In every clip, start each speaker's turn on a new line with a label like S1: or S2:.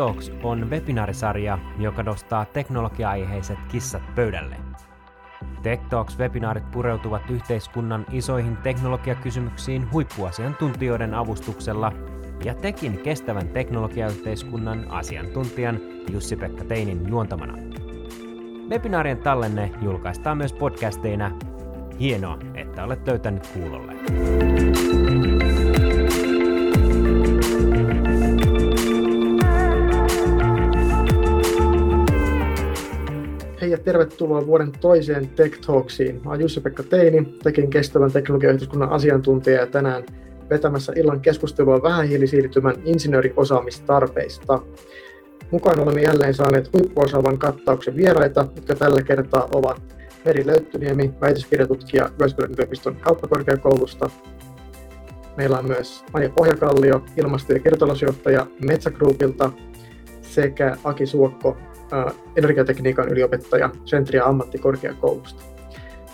S1: Talks on webinaarisarja, joka nostaa teknologia-aiheiset kissat pöydälle. Tech Talks-webinaarit pureutuvat yhteiskunnan isoihin teknologiakysymyksiin huippuasiantuntijoiden avustuksella ja tekin kestävän teknologiayhteiskunnan asiantuntijan Jussi-Pekka Teinin juontamana. Webinaarien tallenne julkaistaan myös podcasteina. Hienoa, että olet löytänyt kuulolle.
S2: Hei ja tervetuloa vuoden toiseen Tech Talksiin. Mä oon Jussi-Pekka Teini, tekin kestävän teknologiayhteiskunnan asiantuntija ja tänään vetämässä illan keskustelua vähähiilisiirtymän insinööriosaamistarpeista. Mukaan olemme jälleen saaneet huippuosaavan kattauksen vieraita, jotka tällä kertaa ovat Meri Löyttyniemi, väitöskirjatutkija Jyväskylän yliopiston kauppakorkeakoulusta. Meillä on myös Maija Pohjakallio, ilmasto- ja kertolosjohtaja Metsä Groupilta sekä Aki Suokko, energiatekniikan yliopettaja Sentria ammattikorkeakoulusta.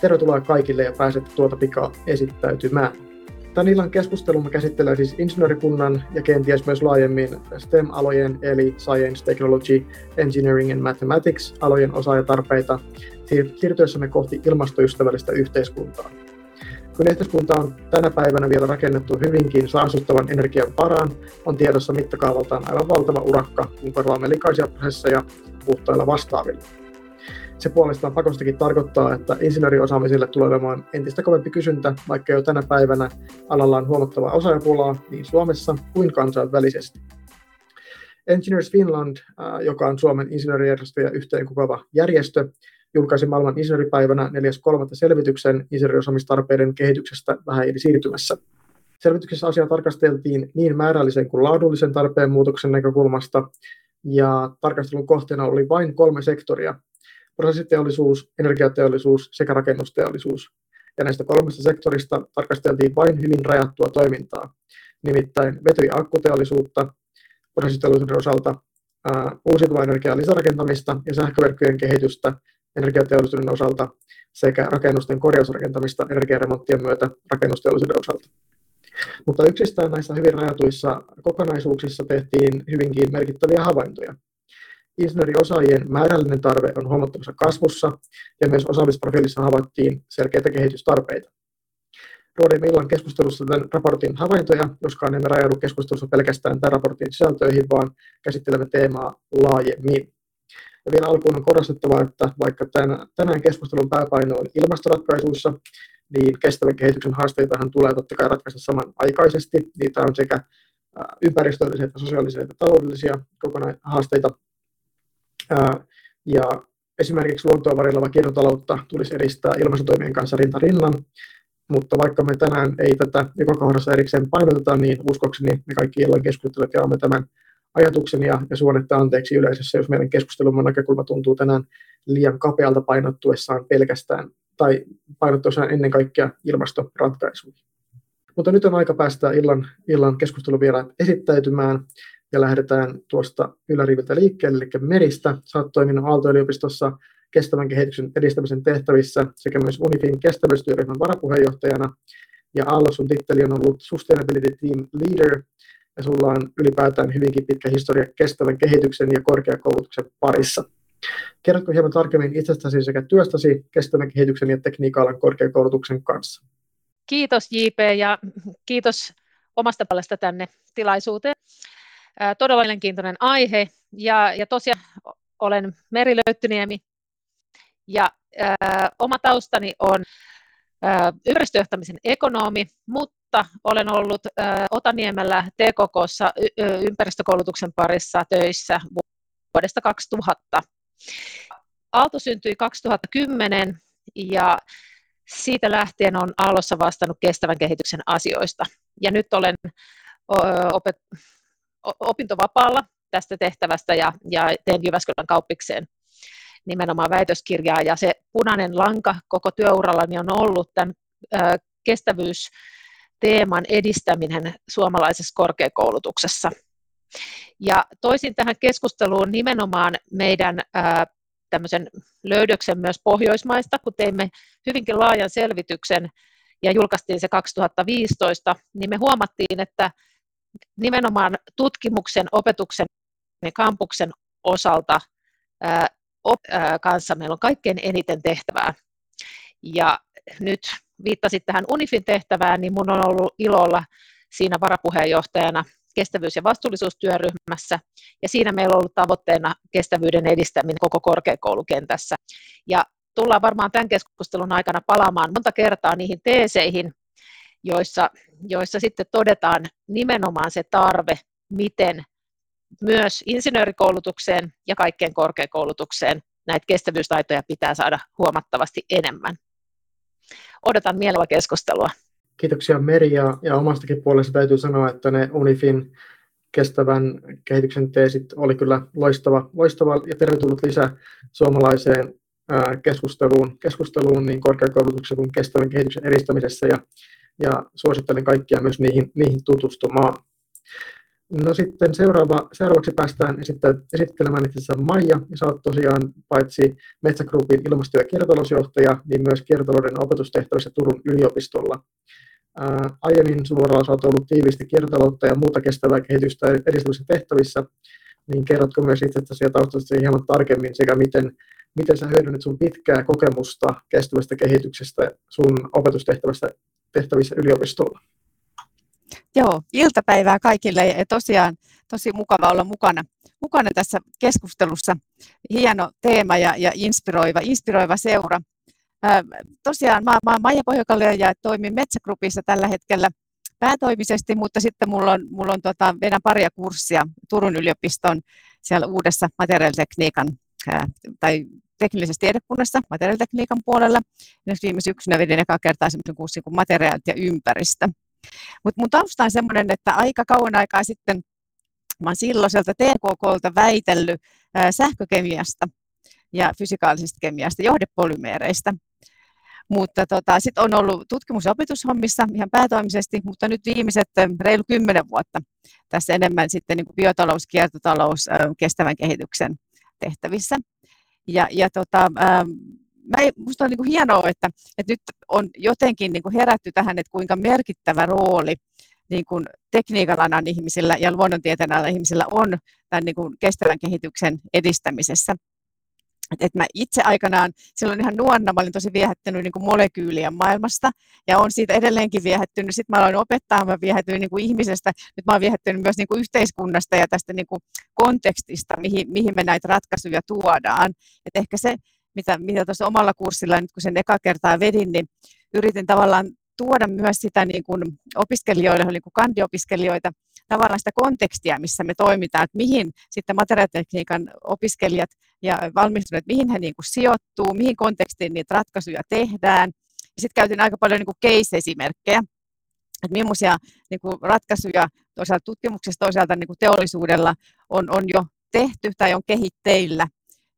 S2: Tervetuloa kaikille ja pääsette tuota pikaa esittäytymään. Tämän illan keskustelumme käsittelee siis insinöörikunnan ja kenties myös laajemmin STEM-alojen eli Science, Technology, Engineering and Mathematics alojen osaajatarpeita siirtyessämme kohti ilmastoystävällistä yhteiskuntaa. Kun yhteiskunta on tänä päivänä vielä rakennettu hyvinkin saastuttavan energian varaan, on tiedossa mittakaavaltaan aivan valtava urakka, kun korvaamme likaisia prosesseja puhtailla vastaavilla. Se puolestaan pakostakin tarkoittaa, että insinööriosaamiselle tulee olemaan entistä kovempi kysyntä, vaikka jo tänä päivänä alalla on huomattavaa osaajapulaa niin Suomessa kuin kansainvälisesti. Engineers Finland, joka on Suomen insinöörijärjestöjä yhteenkokoava järjestö, julkaisi maailman insinööripäivänä 4.3. selvityksen insinööriosaamistarpeiden kehityksestä siirtymässä. Selvityksessä asiaa tarkasteltiin niin määrällisen kuin laadullisen tarpeen muutoksen näkökulmasta, ja tarkastelun kohteena oli vain kolme sektoria, prosessiteollisuus, energiateollisuus sekä rakennusteollisuus. Ja näistä kolmesta sektorista tarkasteltiin vain hyvin rajattua toimintaa, nimittäin vety- ja akkuteollisuutta, prosessiteollisuuden osalta uusiutuvan energian lisärakentamista ja sähköverkkojen kehitystä energiateollisuuden osalta sekä rakennusten korjausrakentamista energiaremonttien myötä rakennusteollisuuden osalta. Mutta yksistään näissä hyvin rajatuissa kokonaisuuksissa tehtiin hyvinkin merkittäviä havaintoja. Insinööriosaajien määrällinen tarve on huomattavassa kasvussa ja myös osaamisprofiilissa havaittiin selkeitä kehitystarpeita. Ruodimme illan keskustelussa tämän raportin havaintoja, joskaan emme rajaudu keskustelussa pelkästään tämän raportin sisältöihin, vaan käsittelemme teemaa laajemmin. Ja vielä alkuun on korostettava, että vaikka tänään keskustelun pääpaino on ilmastoratkaisuissa, niin kestävän kehityksen haasteitahan tulee totta kai ratkaista samanaikaisesti. Niitä on sekä ympäristöllisiä että sosiaalisia että taloudellisia kokonaan haasteita. Ja esimerkiksi luontoa varjelevaa kiertotaloutta tulisi edistää ilmastotoimien kanssa rinta rinnan, mutta vaikka me tänään ei tätä joka kohdassa erikseen painoteta, niin uskokseni me kaikki illan keskustelijat jaamme tämän ajatuksen ja, ja suonetta anteeksi yleisössä, jos meidän keskustelumme näkökulma tuntuu tänään liian kapealta painottuessaan pelkästään tai painottuessaan ennen kaikkea ilmastoratkaisuihin. Mutta nyt on aika päästä illan, illan keskustelun vielä esittäytymään ja lähdetään tuosta yläriviltä liikkeelle, eli Meristä. Sä oot toiminut Aalto-yliopistossa kestävän kehityksen edistämisen tehtävissä sekä myös Unifin kestävyystyöryhmän varapuheenjohtajana. Ja Aallo sun titteli on ollut Sustainability Team Leader, ja sulla on ylipäätään hyvinkin pitkä historia kestävän kehityksen ja korkeakoulutuksen parissa. Kerrotko hieman tarkemmin itsestäsi sekä työstäsi kestävän kehityksen ja tekniikan korkeakoulutuksen kanssa?
S3: Kiitos JP ja kiitos omasta puolesta tänne tilaisuuteen. Todella mielenkiintoinen aihe ja, ja tosiaan olen Meri Löyttyniemi ja ää, oma taustani on ympäristöjohtamisen ekonomi, mutta olen ollut ää, Otaniemellä TKKssa ympäristökoulutuksen parissa töissä vuodesta 2000. Aalto syntyi 2010 ja siitä lähtien on Aallossa vastannut kestävän kehityksen asioista. Ja nyt olen opet, opintovapaalla tästä tehtävästä ja, ja teen Jyväskylän kauppikseen nimenomaan väitöskirjaa. Ja se punainen lanka koko työurallani on ollut tämän kestävyysteeman edistäminen suomalaisessa korkeakoulutuksessa. Ja toisin tähän keskusteluun nimenomaan meidän tämmöisen löydöksen myös Pohjoismaista, kun teimme hyvinkin laajan selvityksen ja julkaistiin se 2015, niin me huomattiin, että nimenomaan tutkimuksen, opetuksen kampuksen osalta kanssa meillä on kaikkein eniten tehtävää. Ja nyt viittasit tähän UNIFin tehtävään, niin minun on ollut ilolla siinä varapuheenjohtajana kestävyys- ja vastuullisuustyöryhmässä, ja siinä meillä on ollut tavoitteena kestävyyden edistäminen koko korkeakoulukentässä. Ja tullaan varmaan tämän keskustelun aikana palaamaan monta kertaa niihin teeseihin, joissa, joissa sitten todetaan nimenomaan se tarve, miten myös insinöörikoulutukseen ja kaikkeen korkeakoulutukseen näitä kestävyystaitoja pitää saada huomattavasti enemmän. Odotan mielellä keskustelua.
S2: Kiitoksia Meri ja, ja omastakin puolesta täytyy sanoa, että ne Unifin kestävän kehityksen teesit oli kyllä loistava, loistava ja tervetullut lisä suomalaiseen ää, keskusteluun, keskusteluun niin korkeakoulutuksen kuin kestävän kehityksen edistämisessä ja, ja suosittelen kaikkia myös niihin, niihin tutustumaan. No sitten seuraava, seuraavaksi päästään esittelemään itse asiassa Maija, ja sä oot tosiaan paitsi Metsägrupin ilmasto- ja kiertotalousjohtaja, niin myös kiertotalouden opetustehtävissä Turun yliopistolla. Ää, aiemmin suoraan sä oot ollut tiiviisti kiertotaloutta ja muuta kestävää kehitystä edistävissä tehtävissä, niin kerrotko myös itse asiassa taustasta hieman tarkemmin sekä miten, miten sä hyödynnät sun pitkää kokemusta kestävästä kehityksestä sun opetustehtävässä tehtävissä yliopistolla?
S4: Joo, iltapäivää kaikille ja tosiaan tosi mukava olla mukana, mukana tässä keskustelussa. Hieno teema ja, ja inspiroiva, inspiroiva seura. Ää, tosiaan mä, mä olen Maija Pohjokalle ja toimin Metsägrupissa tällä hetkellä päätoimisesti, mutta sitten mulla on, mulla on tota, vedän paria kurssia Turun yliopiston siellä uudessa materiaalitekniikan ää, tai teknillisessä tiedekunnassa materiaalitekniikan puolella. Ja viime syksynä vedin eka kertaa sellaisen kurssin kuin materiaalit ja ympäristö. Mutta mun tausta on semmoinen, että aika kauan aikaa sitten mä oon silloiselta TKKlta väitellyt sähkökemiasta ja fysikaalisesta kemiasta, johdepolymeereistä. Mutta tota, sitten on ollut tutkimus- ja opetushommissa ihan päätoimisesti, mutta nyt viimeiset reilu kymmenen vuotta tässä enemmän sitten niin biotalous, kiertotalous, kestävän kehityksen tehtävissä. Ja, ja tota, mä, on niin kuin hienoa, että, että nyt on jotenkin niin kuin herätty tähän, että kuinka merkittävä rooli niin kuin tekniikan alan ihmisillä ja luonnontieteen alan ihmisillä on tämän niin kuin kestävän kehityksen edistämisessä. Et, et mä itse aikanaan, silloin ihan nuorena, mä olin tosi viehättynyt niin molekyylien maailmasta ja on siitä edelleenkin viehättynyt. Sitten mä aloin opettaa, mä viehätyin niin kuin ihmisestä, nyt mä olen viehättynyt myös niin kuin yhteiskunnasta ja tästä niin kuin kontekstista, mihin, mihin me näitä ratkaisuja tuodaan. Et ehkä se, mitä, mitä tuossa omalla kurssilla, nyt kun sen eka kertaa vedin, niin yritin tavallaan tuoda myös sitä niin kuin opiskelijoille, niin kuin kandiopiskelijoita, tavallaan sitä kontekstia, missä me toimitaan, että mihin sitten materiaalitekniikan opiskelijat ja valmistuneet, mihin he niin kuin sijoittuu, mihin kontekstiin niitä ratkaisuja tehdään. Sitten käytin aika paljon niin case-esimerkkejä, että millaisia niin kuin ratkaisuja toisaalta tutkimuksessa, toisaalta niin kuin teollisuudella on, on jo tehty tai on kehitteillä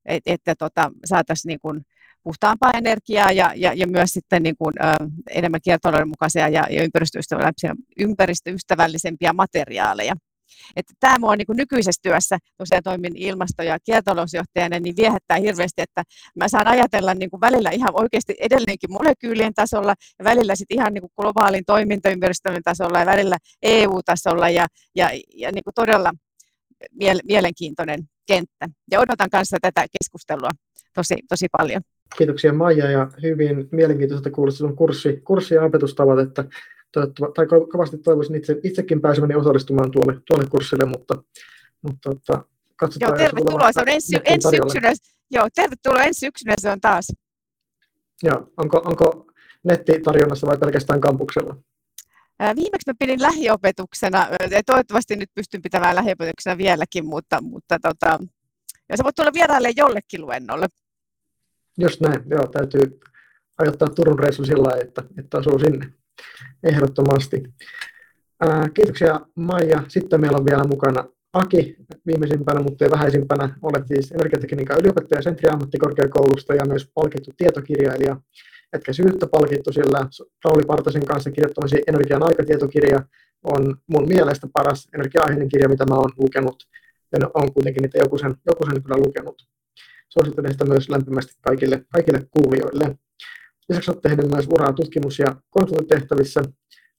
S4: että, että tota, saataisiin niin kuin puhtaampaa energiaa ja, ja, ja myös sitten niin kuin, ö, enemmän kiertotalouden mukaisia ja, ja ympäristöystävällisiä, ympäristöystävällisempiä materiaaleja. Että tämä on niin nykyisessä työssä, tosiaan toimin ilmasto- ja kiertotalousjohtajana, niin viehättää hirveästi, että mä saan ajatella niin kuin välillä ihan oikeasti edelleenkin molekyylien tasolla ja välillä sitten ihan niin kuin globaalin toimintaympäristön tasolla ja välillä EU-tasolla ja, ja, ja niin kuin todella mielenkiintoinen kenttä. Ja odotan kanssa tätä keskustelua tosi, tosi paljon.
S2: Kiitoksia Maija ja hyvin mielenkiintoista kuulla sinun kurssi, kurssi- ja opetustavat, että tai kovasti toivoisin itse, itsekin pääsemäni osallistumaan tuolle, tuolle kurssille, mutta, mutta mutta
S4: katsotaan. Joo, tervetuloa, se on ensi, ensi syksynä, joo, tervetuloa ensi syksynä se on taas.
S2: Joo, onko, onko nettitarjonnassa vai pelkästään kampuksella?
S4: Viimeksi mä pidin lähiopetuksena, ja toivottavasti nyt pystyn pitämään lähiopetuksena vieläkin, mutta, mutta tota, ja sä voit tulla vieraille jollekin luennolle.
S2: Just näin, joo, täytyy ajoittaa Turun reissu sillä että, että asuu sinne ehdottomasti. Ää, kiitoksia Maija. Sitten meillä on vielä mukana Aki, viimeisimpänä, mutta ei vähäisimpänä. Olet siis energiatekniikan yliopettaja Sentri ammattikorkeakoulusta ja myös palkittu tietokirjailija etkä syyttä palkittu, sillä Rauli Partasen kanssa kirjoittamasi Energian aikatietokirja on mun mielestä paras energia kirja, mitä mä oon lukenut, ja on kuitenkin niitä joku sen, joku sen kyllä lukenut. Suosittelen sitä myös lämpimästi kaikille, kaikille kuulijoille. Lisäksi olet tehnyt myös uraa tutkimus- ja konsulttitehtävissä.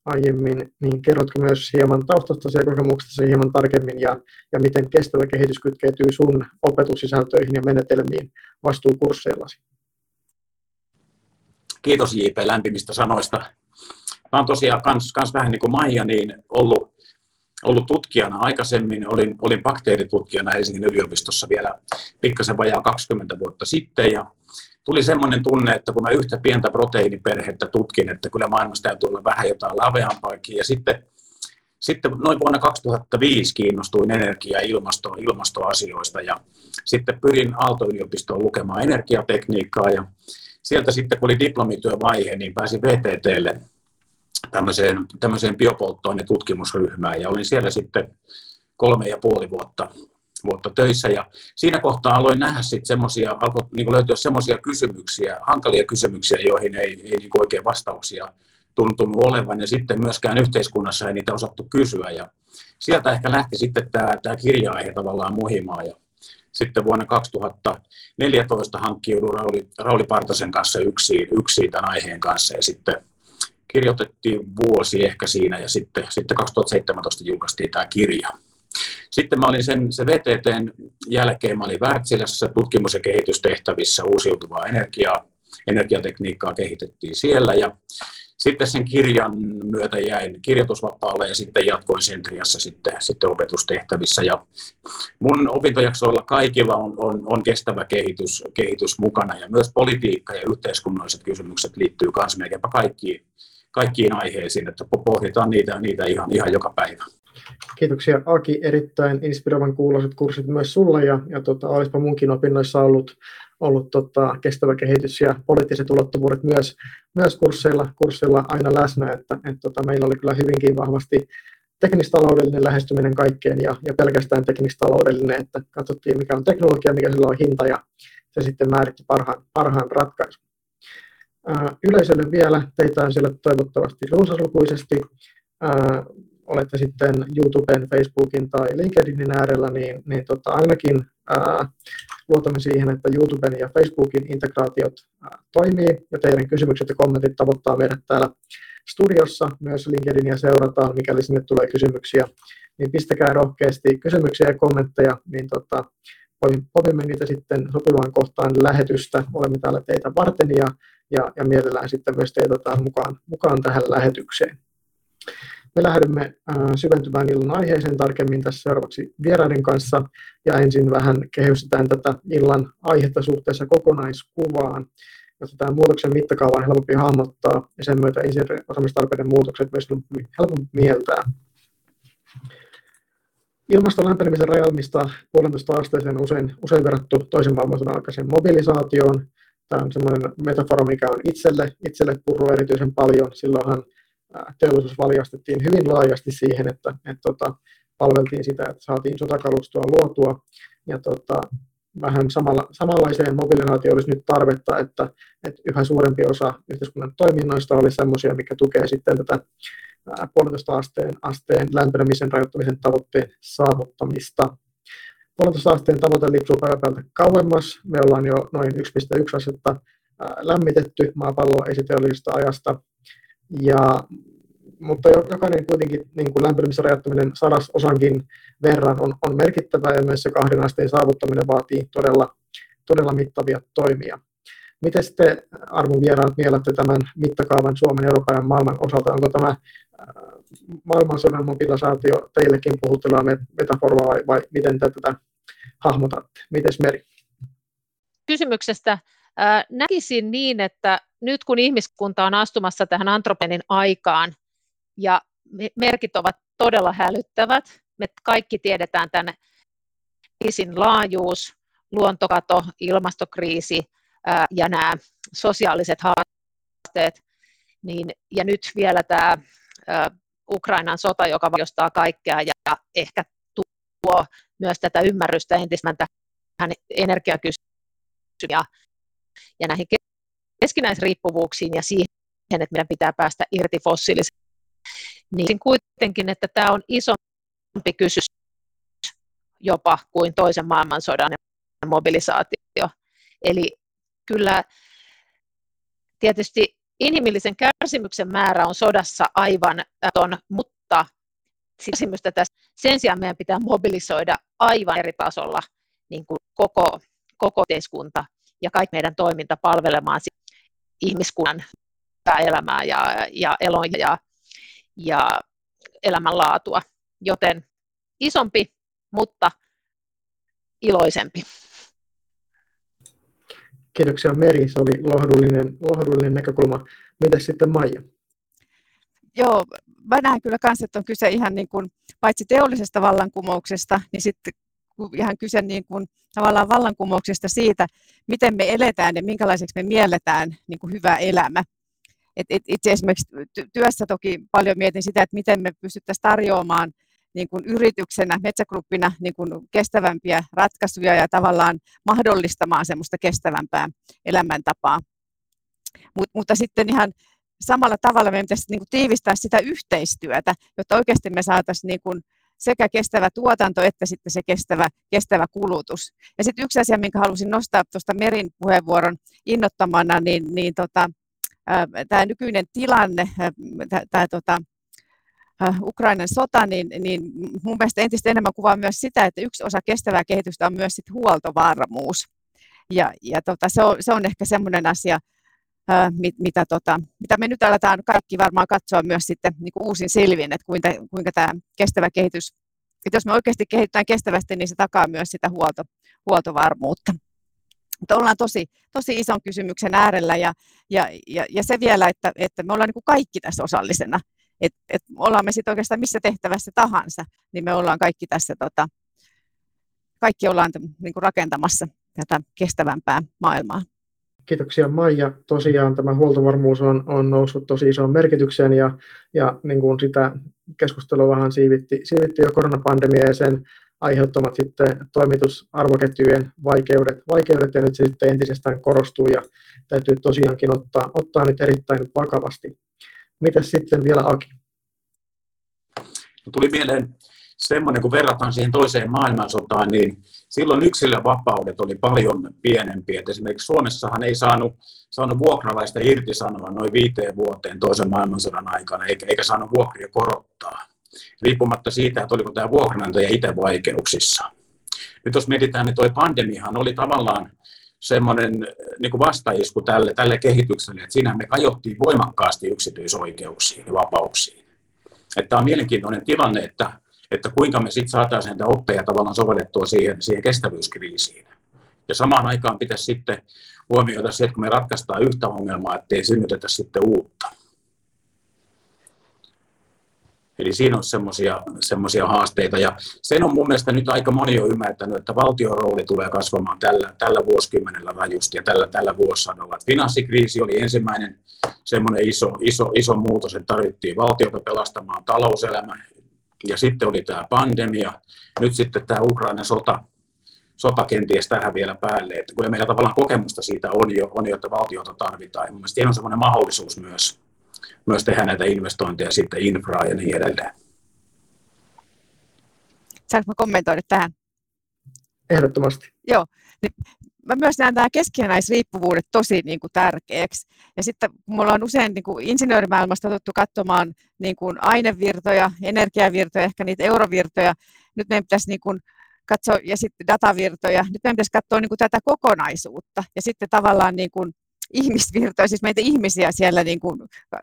S2: aiemmin, niin kerrotko myös hieman taustasta ja kokemuksesta hieman tarkemmin ja, ja miten kestävä kehitys kytkeytyy sun opetussisältöihin ja menetelmiin vastuukursseillasi?
S5: Kiitos JP lämpimistä sanoista. Mä olen tosiaan kans, kans vähän niin kuin Maija niin ollut, ollut tutkijana aikaisemmin. Olin, olin bakteeritutkijana Helsingin yliopistossa vielä pikkasen vajaa 20 vuotta sitten ja tuli semmoinen tunne, että kun mä yhtä pientä proteiiniperhettä tutkin, että kyllä maailmassa täytyy olla vähän jotain laveampaakin. Ja sitten, sitten noin vuonna 2005 kiinnostuin energia- ja ilmasto, ilmastoasioista ja sitten pyrin Aalto-yliopistoon lukemaan energiatekniikkaa ja sieltä sitten kun oli diplomityövaihe, niin pääsin VTTlle tämmöiseen, tämmöiseen biopolttoainetutkimusryhmään ja olin siellä sitten kolme ja puoli vuotta vuotta töissä. Ja siinä kohtaa aloin nähdä sitten semmoisia, alkoi niin löytyä semmoisia kysymyksiä, hankalia kysymyksiä, joihin ei, ei niin oikein vastauksia tuntunut olevan. Ja sitten myöskään yhteiskunnassa ei niitä osattu kysyä. Ja sieltä ehkä lähti sitten tämä, tämä kirja-aihe tavallaan muhimaan. Ja sitten vuonna 2014 hankkiudun Rauli, Rauli Partasen kanssa yksin, yksin tämän aiheen kanssa ja sitten kirjoitettiin vuosi ehkä siinä ja sitten, sitten 2017 julkaistiin tämä kirja. Sitten mä olin sen, se VTTn jälkeen, mä olin Wärtsilässä tutkimus- ja kehitystehtävissä uusiutuvaa energiaa, energiatekniikkaa kehitettiin siellä ja sitten sen kirjan myötä jäin kirjoitusvapaalle ja sitten jatkoin Sentriassa sitten, sitten opetustehtävissä. Ja mun opintojaksoilla kaikilla on, on, on kestävä kehitys, kehitys mukana ja myös politiikka ja yhteiskunnalliset kysymykset liittyy myös melkeinpä kaikkiin, kaikkiin aiheisiin, että pohditaan niitä, niitä ihan, ihan joka päivä.
S2: Kiitoksia Aki, erittäin inspiroivan kuuloiset kurssit myös sulle ja, ja tota, olisipa munkin opinnoissa ollut, ollut tota, kestävä kehitys ja poliittiset ulottuvuudet myös, myös kursseilla, kursseilla aina läsnä, että et, tota, meillä oli kyllä hyvinkin vahvasti teknistaloudellinen lähestyminen kaikkeen ja, ja pelkästään teknistaloudellinen, että katsottiin mikä on teknologia, mikä sillä on hinta ja se sitten määritti parhaan, parhaan ratkaisun. Ää, yleisölle vielä, teitä on siellä toivottavasti runsaslukuisesti olette sitten YouTuben, Facebookin tai LinkedInin äärellä, niin, niin tota, ainakin ää, luotamme siihen, että YouTuben ja Facebookin integraatiot toimii ja teidän kysymykset ja kommentit tavoittaa meidät täällä studiossa. Myös LinkedInia seurataan, mikäli sinne tulee kysymyksiä, niin pistäkää rohkeasti kysymyksiä ja kommentteja, niin tota, poimimme niitä sitten sopivaan kohtaan lähetystä. Olemme täällä teitä varten ja, ja, ja mielellään sitten myös teitä mukaan, mukaan tähän lähetykseen. Me lähdemme syventymään illan aiheeseen tarkemmin tässä seuraavaksi vieraiden kanssa ja ensin vähän kehystetään tätä illan aihetta suhteessa kokonaiskuvaan, jotta tämä muutoksen mittakaava on helpompi hahmottaa ja sen myötä osaamistarpeiden muutokset myös helpompi mieltää. Ilmaston lämpenemisen rajalmista puolentoista asteeseen usein, usein verrattu toisen maailmansodan aikaiseen mobilisaatioon. Tämä on sellainen metafora, mikä on itselle, itselle purru erityisen paljon. Silloinhan teollisuus valjastettiin hyvin laajasti siihen, että, että, tota, palveltiin sitä, että saatiin sotakalustoa luotua ja tota, vähän samalla, samanlaiseen mobilisaatioon olisi nyt tarvetta, että, että yhä suurempi osa yhteiskunnan toiminnoista oli sellaisia, mikä tukee sitten tätä puolentoista asteen, asteen lämpenemisen rajoittamisen tavoitteen saavuttamista. Puolentoista asteen tavoite lipsuu päivältä kauemmas. Me ollaan jo noin 1,1 astetta lämmitetty maapalloa esiteollisesta ajasta ja, mutta jokainen kuitenkin niin kuin lämpenemisen rajoittaminen sadasosankin verran on, on merkittävää ja myös se kahden asteen saavuttaminen vaatii todella, todella mittavia toimia. Miten te arvon vieraat mielette tämän mittakaavan Suomen, Euroopan ja maailman osalta? Onko tämä äh, maailmansodan mobilisaatio teillekin puhuttelua metafora vai, vai miten te tätä hahmotatte? Miten Meri?
S3: Kysymyksestä näkisin niin, että nyt kun ihmiskunta on astumassa tähän antropenin aikaan ja merkit ovat todella hälyttävät, me kaikki tiedetään tämän kriisin laajuus, luontokato, ilmastokriisi ja nämä sosiaaliset haasteet, niin, ja nyt vielä tämä Ukrainan sota, joka varjostaa kaikkea ja ehkä tuo myös tätä ymmärrystä entistä tähän energiakysymykseen ja ja näihin keskinäisriippuvuuksiin ja siihen, että meidän pitää päästä irti fossiilisesta. Niin kuitenkin, että tämä on isompi kysymys jopa kuin toisen maailmansodan mobilisaatio. Eli kyllä tietysti inhimillisen kärsimyksen määrä on sodassa aivan ton, mutta kärsimystä tässä. Sen sijaan meidän pitää mobilisoida aivan eri tasolla niin kuin koko, koko yhteiskunta ja kaikki meidän toiminta palvelemaan ihmiskunnan elämää ja, ja elon ja, ja elämänlaatua. Joten isompi, mutta iloisempi.
S2: Kiitoksia Meri, se oli lohdullinen, lohdullinen näkökulma. Mitäs sitten Maija?
S4: Joo, mä näen kyllä myös, että on kyse ihan niin kuin, paitsi teollisesta vallankumouksesta, niin sitten ihan kyse niin kuin, tavallaan vallankumouksesta siitä, miten me eletään ja minkälaiseksi me mielletään niin kuin hyvä elämä. Et, et itse esimerkiksi työssä toki paljon mietin sitä, että miten me pystyttäisiin tarjoamaan niin kuin yrityksenä, metsägruppina niin kuin kestävämpiä ratkaisuja ja tavallaan mahdollistamaan semmoista kestävämpää elämäntapaa. Mut, mutta sitten ihan samalla tavalla meidän pitäisi niin kuin tiivistää sitä yhteistyötä, jotta oikeasti me saataisiin niin kuin sekä kestävä tuotanto että sitten se kestävä, kestävä kulutus. Ja sitten yksi asia, minkä halusin nostaa tuosta Merin puheenvuoron innottamana, niin, niin tota, tämä nykyinen tilanne, tämä tota, Ukrainan sota, niin, niin mun mielestä entistä enemmän kuvaa myös sitä, että yksi osa kestävää kehitystä on myös sit huoltovarmuus. Ja, ja tota, se, on, se on ehkä semmoinen asia, mit, mitä, tota, mitä me nyt aletaan kaikki varmaan katsoa myös sitten niin kuin uusin silvin, että kuinka, kuinka tämä kestävä kehitys, että jos me oikeasti kehitetään kestävästi, niin se takaa myös sitä huolto, huoltovarmuutta. Mutta ollaan tosi, tosi ison kysymyksen äärellä ja, ja, ja, ja se vielä, että, että me ollaan niin kuin kaikki tässä osallisena. Et, et ollaan me sitten oikeastaan missä tehtävässä tahansa, niin me ollaan kaikki tässä, tota, kaikki ollaan niin kuin rakentamassa tätä kestävämpää maailmaa.
S2: Kiitoksia Maija. Tosiaan tämä huoltovarmuus on, on noussut tosi isoon merkitykseen ja, ja niin kuin sitä keskustelua vähän siivitti, siivitti jo koronapandemia ja sen aiheuttamat sitten toimitusarvoketjujen vaikeudet, vaikeudet ja nyt se sitten entisestään korostuu ja täytyy tosiaankin ottaa, ottaa nyt erittäin vakavasti. Mitäs sitten vielä Aki?
S5: Tuli mieleen semmoinen, kun verrataan siihen toiseen maailmansotaan, niin silloin yksilövapaudet oli paljon pienempiä. Et esimerkiksi Suomessahan ei saanut, saanut vuokralaista irtisanoa noin viiteen vuoteen toisen maailmansodan aikana, eikä, eikä saanut vuokria korottaa, riippumatta siitä, että oliko tämä vuokranantaja itse vaikeuksissa. Nyt jos mietitään, niin tuo pandemiahan oli tavallaan semmoinen niin kuin vastaisku tälle, tälle kehitykselle, että siinä me kajottiin voimakkaasti yksityisoikeuksiin ja vapauksiin. Että tämä on mielenkiintoinen tilanne, että että kuinka me sitten saataisiin näitä oppeja tavallaan sovellettua siihen, siihen kestävyyskriisiin. Ja samaan aikaan pitäisi sitten huomioida se, että kun me ratkaistaan yhtä ongelmaa, ettei synnytetä sitten uutta. Eli siinä on semmoisia haasteita. Ja sen on mun mielestä nyt aika moni jo ymmärtänyt, että valtion rooli tulee kasvamaan tällä, tällä vuosikymmenellä rajusti ja tällä, tällä vuosisadalla. Finanssikriisi oli ensimmäinen semmoinen iso, iso, iso muutos, että tarvittiin valtiota pelastamaan talouselämä, ja sitten oli tämä pandemia, nyt sitten tämä Ukrainan sota, sota kenties tähän vielä päälle, että kun meillä tavallaan kokemusta siitä on jo, on jo että valtiota tarvitaan, ja mielestäni on sellainen mahdollisuus myös, myös tehdä näitä investointeja sitten infraa ja niin edelleen.
S4: Saanko kommentoida tähän?
S2: Ehdottomasti.
S4: Joo, niin mä myös näen nämä keskinäisriippuvuudet tosi niin kuin, tärkeäksi. Ja sitten kun me ollaan usein niin kuin insinöörimaailmasta tottu katsomaan niin kuin ainevirtoja, energiavirtoja, ehkä niitä eurovirtoja, nyt meidän pitäisi niin kuin, katsoa, ja sitten datavirtoja, nyt meidän pitäisi katsoa niin kuin, tätä kokonaisuutta, ja sitten tavallaan niin kuin, ihmisvirtoja, siis meitä ihmisiä siellä niin kuin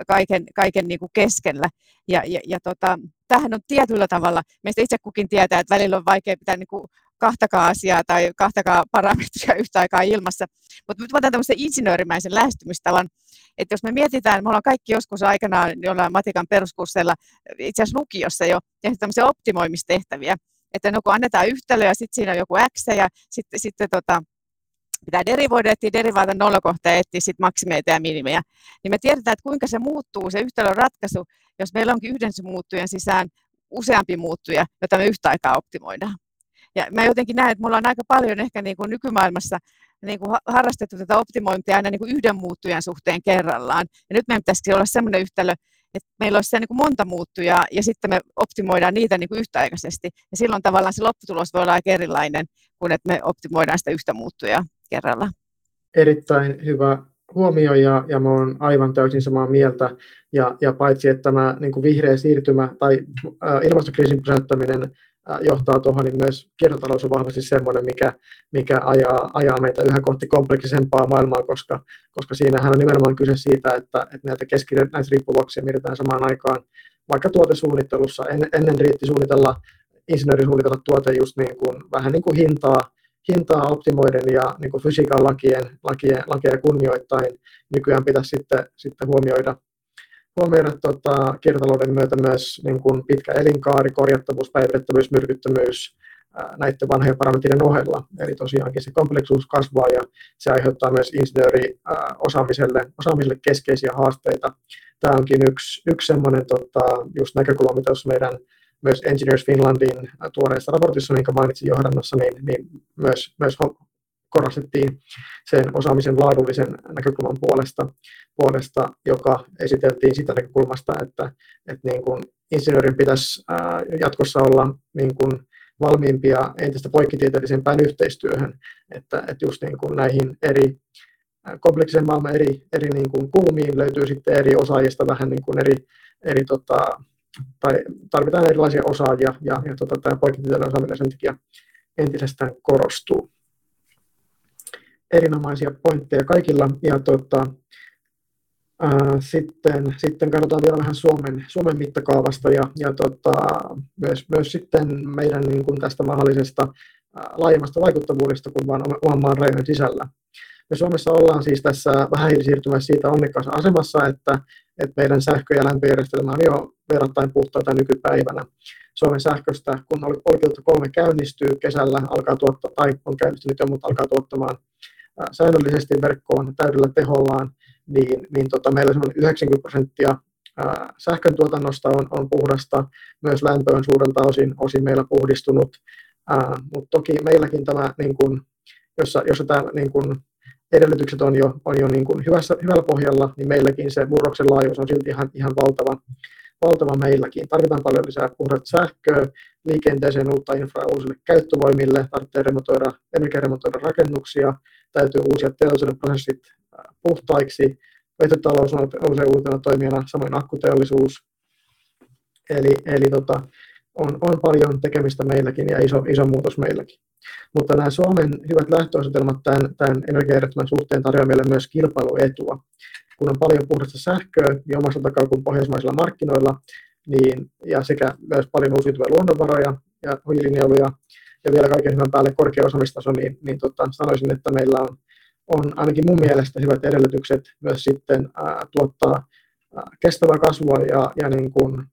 S4: kaiken, kaiken niin kuin keskellä. Ja, ja, ja tota, tämähän on tietyllä tavalla, meistä itse kukin tietää, että välillä on vaikea pitää niin kuin kahtakaan asiaa tai kahtakaan parametria yhtä aikaa ilmassa. Mutta nyt otan tämmöisen insinöörimäisen lähestymistavan, että jos me mietitään, me ollaan kaikki joskus aikanaan jollain matikan peruskursseilla, itse asiassa lukiossa jo, tehty tämmöisiä optimoimistehtäviä, että no kun annetaan yhtälö ja sitten siinä on joku x ja sitten, sitten tota, pitää derivoida, etsiä derivaata nollakohtaa ja etsiä sitten maksimeita ja minimejä, niin me tiedetään, että kuinka se muuttuu, se yhtälön ratkaisu, jos meillä onkin yhden muuttujen sisään useampi muuttuja, jota me yhtä aikaa optimoidaan. Ja mä jotenkin näen, että me ollaan aika paljon ehkä niin kuin nykymaailmassa niin kuin harrastettu tätä optimointia aina niin kuin yhden muuttujan suhteen kerrallaan. Ja nyt meidän pitäisi olla sellainen yhtälö, että meillä olisi niin kuin monta muuttujaa ja sitten me optimoidaan niitä niin kuin yhtäaikaisesti. Ja silloin tavallaan se lopputulos voi olla aika erilainen kuin että me optimoidaan sitä yhtä muuttujaa kerralla.
S2: Erittäin hyvä huomioon ja, ja mä oon aivan täysin samaa mieltä. Ja, ja paitsi, että tämä niin kuin vihreä siirtymä tai äh, ilmastokriisin pysäyttäminen johtaa tuohon, niin myös kiertotalous on vahvasti sellainen, mikä, mikä ajaa, ajaa meitä yhä kohti kompleksisempaa maailmaa, koska, koska siinähän on nimenomaan kyse siitä, että, että näitä keskinäisriippuvuuksia mietitään samaan aikaan vaikka tuotesuunnittelussa. En, ennen riitti suunnitella, insinööri suunnitella tuote just niin kuin, vähän niin kuin hintaa, hintaa optimoiden ja niin kuin fysiikan lakien, lakien, lakeja kunnioittain. Nykyään pitäisi sitten, sitten huomioida, huomioida tota, kiertotalouden myötä myös niin kuin pitkä elinkaari, korjattavuus, päivitettävyys, myrkyttömyys näiden vanhojen parametrien ohella. Eli tosiaankin se kompleksisuus kasvaa ja se aiheuttaa myös insinööriosaamiselle osaamiselle keskeisiä haasteita. Tämä onkin yksi, yksi sellainen tota, just näkökulma, mitä tuossa meidän myös Engineers Finlandin tuoreessa raportissa, minkä mainitsin johdannossa, niin, niin myös, myös korostettiin sen osaamisen laadullisen näkökulman puolesta, puolesta joka esiteltiin sitä näkökulmasta, että, että niin kuin insinöörin pitäisi jatkossa olla niin kuin valmiimpia entistä poikkitieteellisempään yhteistyöhön, että, että just niin kuin näihin eri kompleksisen maailman eri, eri niin kuin kulmiin löytyy sitten eri osaajista vähän niin kuin eri, eri tota, tai tarvitaan erilaisia osaajia ja, ja tota, tämä poikkitieteellinen osaaminen sen takia entisestään korostuu. Erinomaisia pointteja kaikilla ja tota, ää, sitten, sitten katsotaan vielä vähän Suomen, Suomen mittakaavasta ja, ja tota, myös, myös sitten meidän niin kuin tästä mahdollisesta ää, laajemmasta vaikuttavuudesta kuin vain oman maan rajojen sisällä. Me Suomessa ollaan siis tässä vähähiilisiirtymässä siitä onnekkaassa asemassa, että, että meidän sähkö- ja lämpöjärjestelmä on jo verrattain puhtaita nykypäivänä. Suomen sähköstä, kun Olkiluoto 3 käynnistyy kesällä, alkaa tuottaa, tai on käynnistynyt jo, mutta alkaa tuottamaan säännöllisesti verkkoon täydellä tehollaan, niin, niin tota, meillä on 90 prosenttia sähkön tuotannosta on, on puhdasta, myös lämpö on suurelta osin, osin meillä puhdistunut, mutta toki meilläkin tämä, niin kun, jossa, jossa tämä niin kun, edellytykset on jo, on jo niin kuin hyvässä, hyvällä pohjalla, niin meilläkin se murroksen laajuus on silti ihan, ihan valtava, valtava meilläkin. Tarvitaan paljon lisää puhdasta sähköä, liikenteeseen uutta infraa uusille käyttövoimille, tarvitsee remontoida, energiaremontoida rakennuksia, täytyy uusia teollisuuden prosessit puhtaiksi, vetytalous on usein uutena toimijana, samoin akkuteollisuus. Eli, eli tota, on, on paljon tekemistä meilläkin ja iso, iso muutos meilläkin. Mutta nämä Suomen hyvät lähtöasetelmat tämän, tämän energiajärjestelmän suhteen tarjoavat meille myös kilpailuetua. Kun on paljon puhdasta sähköä niin omassa takaa kuin pohjoismaisilla markkinoilla, niin, ja sekä myös paljon uusiutuvia luonnonvaroja ja hiilinieluja, ja vielä kaiken hyvän päälle korkea osaamistaso, niin, niin tota, sanoisin, että meillä on, on ainakin mun mielestä hyvät edellytykset myös sitten ää, tuottaa ää, kestävää kasvua ja, ja niin kuin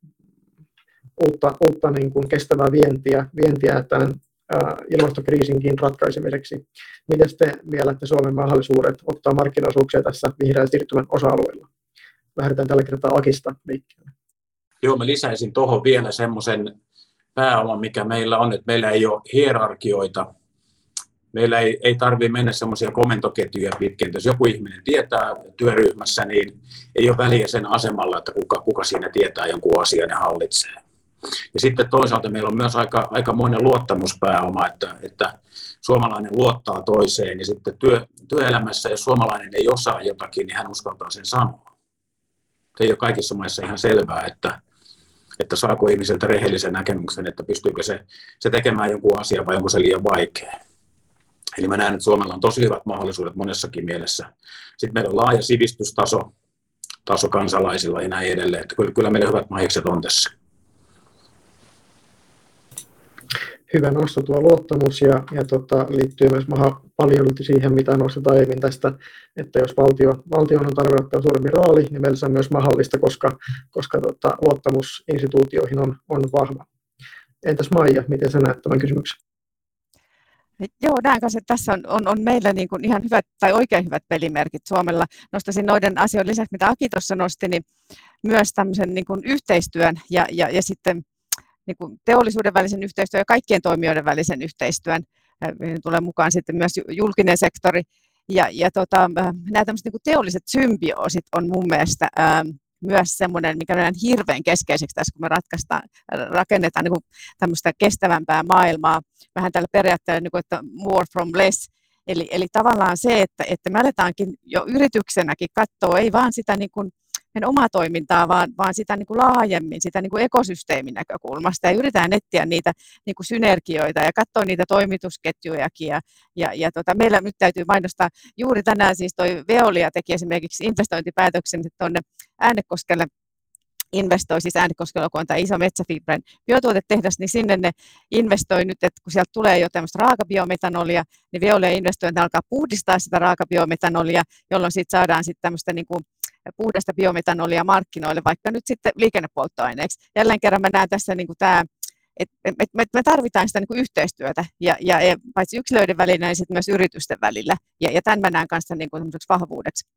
S2: uutta, uutta niin kuin kestävää vientiä, vientiä tämän ilmastokriisinkin ratkaisemiseksi. Miten te mielette Suomen mahdollisuudet ottaa markkinaosuuksia tässä vihreän siirtymän osa-alueella? Lähdetään tällä kertaa Akista liikkeelle.
S5: Joo, mä lisäisin tuohon vielä semmoisen pääoman, mikä meillä on, että meillä ei ole hierarkioita. Meillä ei, ei tarvitse mennä semmoisia komentoketjuja pitkin. Jos joku ihminen tietää työryhmässä, niin ei ole väliä sen asemalla, että kuka, kuka siinä tietää jonkun asian ja hallitsee. Ja sitten toisaalta meillä on myös aika, aika monen luottamuspääoma, että, että suomalainen luottaa toiseen ja sitten työ, työelämässä, jos suomalainen ei osaa jotakin, niin hän uskaltaa sen sanoa. Se ei ole kaikissa maissa ihan selvää, että, että saako ihmiseltä rehellisen näkemyksen, että pystyykö se, se tekemään jonkun asian vai onko se liian vaikea. Eli mä näen, että Suomella on tosi hyvät mahdollisuudet monessakin mielessä. Sitten meillä on laaja sivistystaso taso kansalaisilla ja näin edelleen. Että kyllä meillä hyvät mahikset on tässä.
S2: Hyvä nosto tuo luottamus ja, ja tota, liittyy myös maha paljon siihen, mitä nostetaan aiemmin tästä, että jos valtio, valtio on tarve ottaa suurempi rooli, niin meillä se on myös mahdollista, koska, koska tota, luottamus instituutioihin on, on vahva. Entäs Maija, miten sä näet tämän kysymyksen?
S4: Joo, näen kanssa, että tässä on, on, on meillä niin kuin ihan hyvät tai oikein hyvät pelimerkit Suomella. Nostaisin noiden asioiden lisäksi, mitä Aki tuossa nosti, niin myös tämmöisen niin kuin yhteistyön ja, ja, ja sitten niin kuin teollisuuden välisen yhteistyön ja kaikkien toimijoiden välisen yhteistyön. Tulee mukaan sitten myös julkinen sektori. Ja, ja tota, nämä tämmöiset niin teolliset symbioosit on mun mielestä ää, myös semmoinen, mikä on hirveän keskeiseksi tässä, kun me ratkaistaan, rakennetaan niin tämmöistä kestävämpää maailmaa. Vähän tällä periaatteella, niin kuin, että more from less, Eli, eli tavallaan se, että, että me aletaankin jo yrityksenäkin katsoa, ei vaan sitä niin kuin meidän omaa toimintaa, vaan, vaan sitä niin kuin laajemmin, sitä niin kuin ekosysteemin näkökulmasta. Ja yritetään etsiä niitä niin kuin synergioita ja katsoa niitä toimitusketjujakin. Ja, ja, ja tota, meillä nyt täytyy mainostaa, juuri tänään siis toi Veolia teki esimerkiksi investointipäätöksen tuonne Äänekoskelle investoi, siis Äänekoskella, kun on tämä iso metsäfibren biotuotetehdas, niin sinne ne investoi nyt, että kun sieltä tulee jo tämmöistä raakabiometanolia, niin Veolia investoi, että alkaa puhdistaa sitä raakabiometanolia, jolloin siitä saadaan sitten tämmöistä niin kuin puhdasta biometanolia markkinoille, vaikka nyt sitten liikennepolttoaineeksi. Jälleen kerran mä näen tässä niin kuin tämä, että me, me tarvitaan sitä niin kuin yhteistyötä, ja, ja, ja paitsi yksilöiden välillä, niin sitten myös yritysten välillä. Ja, ja tämän mä näen kanssa niin kuin vahvuudeksi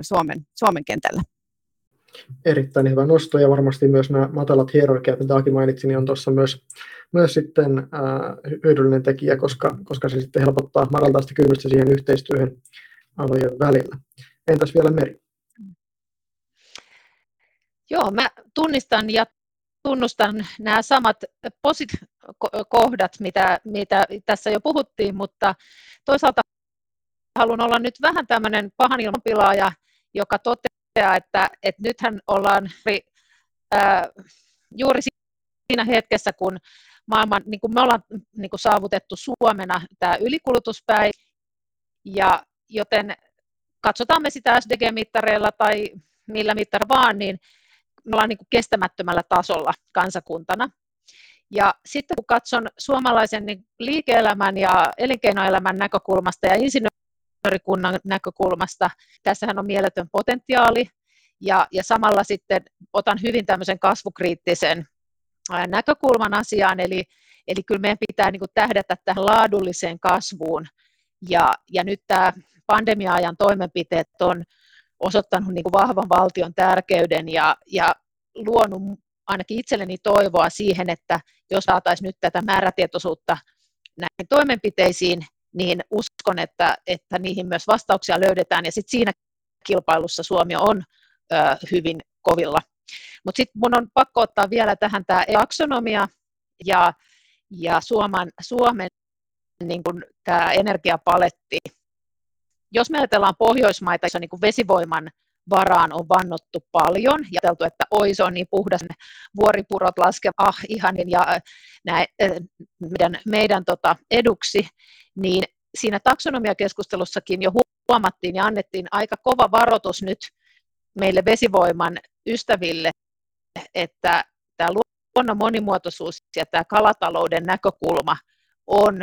S4: Suomen, Suomen kentällä.
S2: Erittäin hyvä nosto, ja varmasti myös nämä matalat hierarkiat, mitä Aki mainitsi, niin on tuossa myös, myös sitten ää, hyödyllinen tekijä, koska, koska se sitten helpottaa madaltaa sitä kynnystä siihen yhteistyöhön alojen välillä. Entäs vielä Meri?
S3: Joo, mä tunnistan ja tunnustan nämä samat posit-kohdat, mitä, mitä tässä jo puhuttiin, mutta toisaalta haluan olla nyt vähän tämmöinen pahan ilmapilaaja, joka toteaa, että, että nythän ollaan ää, juuri siinä hetkessä, kun maailman, niin kuin me ollaan niin kuin saavutettu Suomena tämä ylikulutuspäivä, ja joten katsotaan me sitä SDG-mittareilla tai millä mittar vaan, niin me ollaan niin kuin kestämättömällä tasolla kansakuntana. Ja sitten kun katson suomalaisen niin liike-elämän ja elinkeinoelämän näkökulmasta ja insinöörikunnan näkökulmasta, tässähän on mieletön potentiaali, ja, ja samalla sitten otan hyvin tämmöisen kasvukriittisen näkökulman asiaan, eli, eli kyllä meidän pitää niin kuin tähdätä tähän laadulliseen kasvuun, ja, ja nyt tämä pandemia-ajan toimenpiteet on osoittanut niin kuin vahvan valtion tärkeyden ja, ja luonut ainakin itselleni toivoa siihen, että jos saataisiin nyt tätä määrätietoisuutta näihin toimenpiteisiin, niin uskon, että, että niihin myös vastauksia löydetään ja sitten siinä kilpailussa Suomi on ö, hyvin kovilla. Mutta sitten minun on pakko ottaa vielä tähän tämä taksonomia ja, ja Suomen, Suomen niin tämä energiapaletti jos me ajatellaan Pohjoismaita, joissa niin vesivoiman varaan on vannottu paljon ja ajateltu, että oi se on niin puhdas, ne vuoripurot laskevat ah, ihanin ja äh, näin, äh, meidän, meidän tota, eduksi, niin siinä taksonomiakeskustelussakin jo huomattiin ja annettiin aika kova varoitus nyt meille vesivoiman ystäville, että tämä luonnon monimuotoisuus ja tämä kalatalouden näkökulma on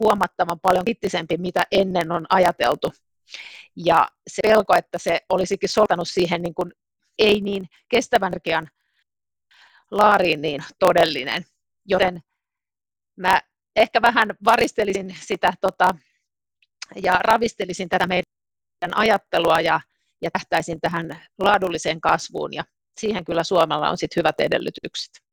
S3: huomattavan paljon kriittisempi, mitä ennen on ajateltu. Ja se pelko, että se olisikin soltanut siihen niin kuin ei niin kestävän energian laariin niin todellinen. Joten mä ehkä vähän varistelisin sitä tota, ja ravistelisin tätä meidän ajattelua ja, ja tähtäisin tähän laadulliseen kasvuun ja siihen kyllä Suomella on sit hyvät edellytykset.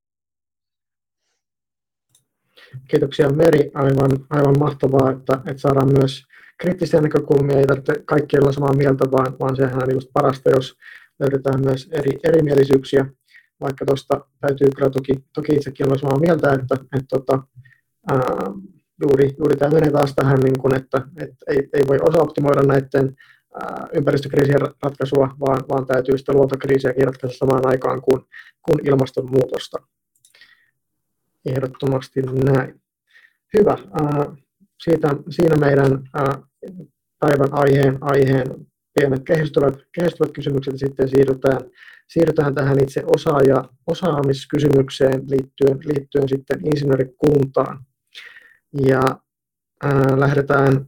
S2: Kiitoksia Meri, aivan, aivan mahtavaa, että, että saadaan myös kriittisiä näkökulmia, ei tarvitse kaikki olla samaa mieltä, vaan, vaan sehän on just parasta, jos löydetään myös eri, erimielisyyksiä, vaikka tuosta täytyy kyllä toki, toki itsekin olla samaa mieltä, että, että, että tota, ää, juuri, juuri tämä menee taas tähän, niin kuin, että, että ei, ei voi osa-optimoida näiden ympäristökriisien ratkaisua, vaan, vaan täytyy sitä luontokriisiäkin ratkaista samaan aikaan kuin, kuin ilmastonmuutosta. Ehdottomasti näin. Hyvä. Siitä, siinä meidän päivän aiheen, aiheen pienet kehistyvät, kehistyvät kysymykset ja sitten siirrytään, siirrytään tähän itse osaaja, osaamiskysymykseen liittyen, liittyen sitten insinöörikuntaan. Ja ää, lähdetään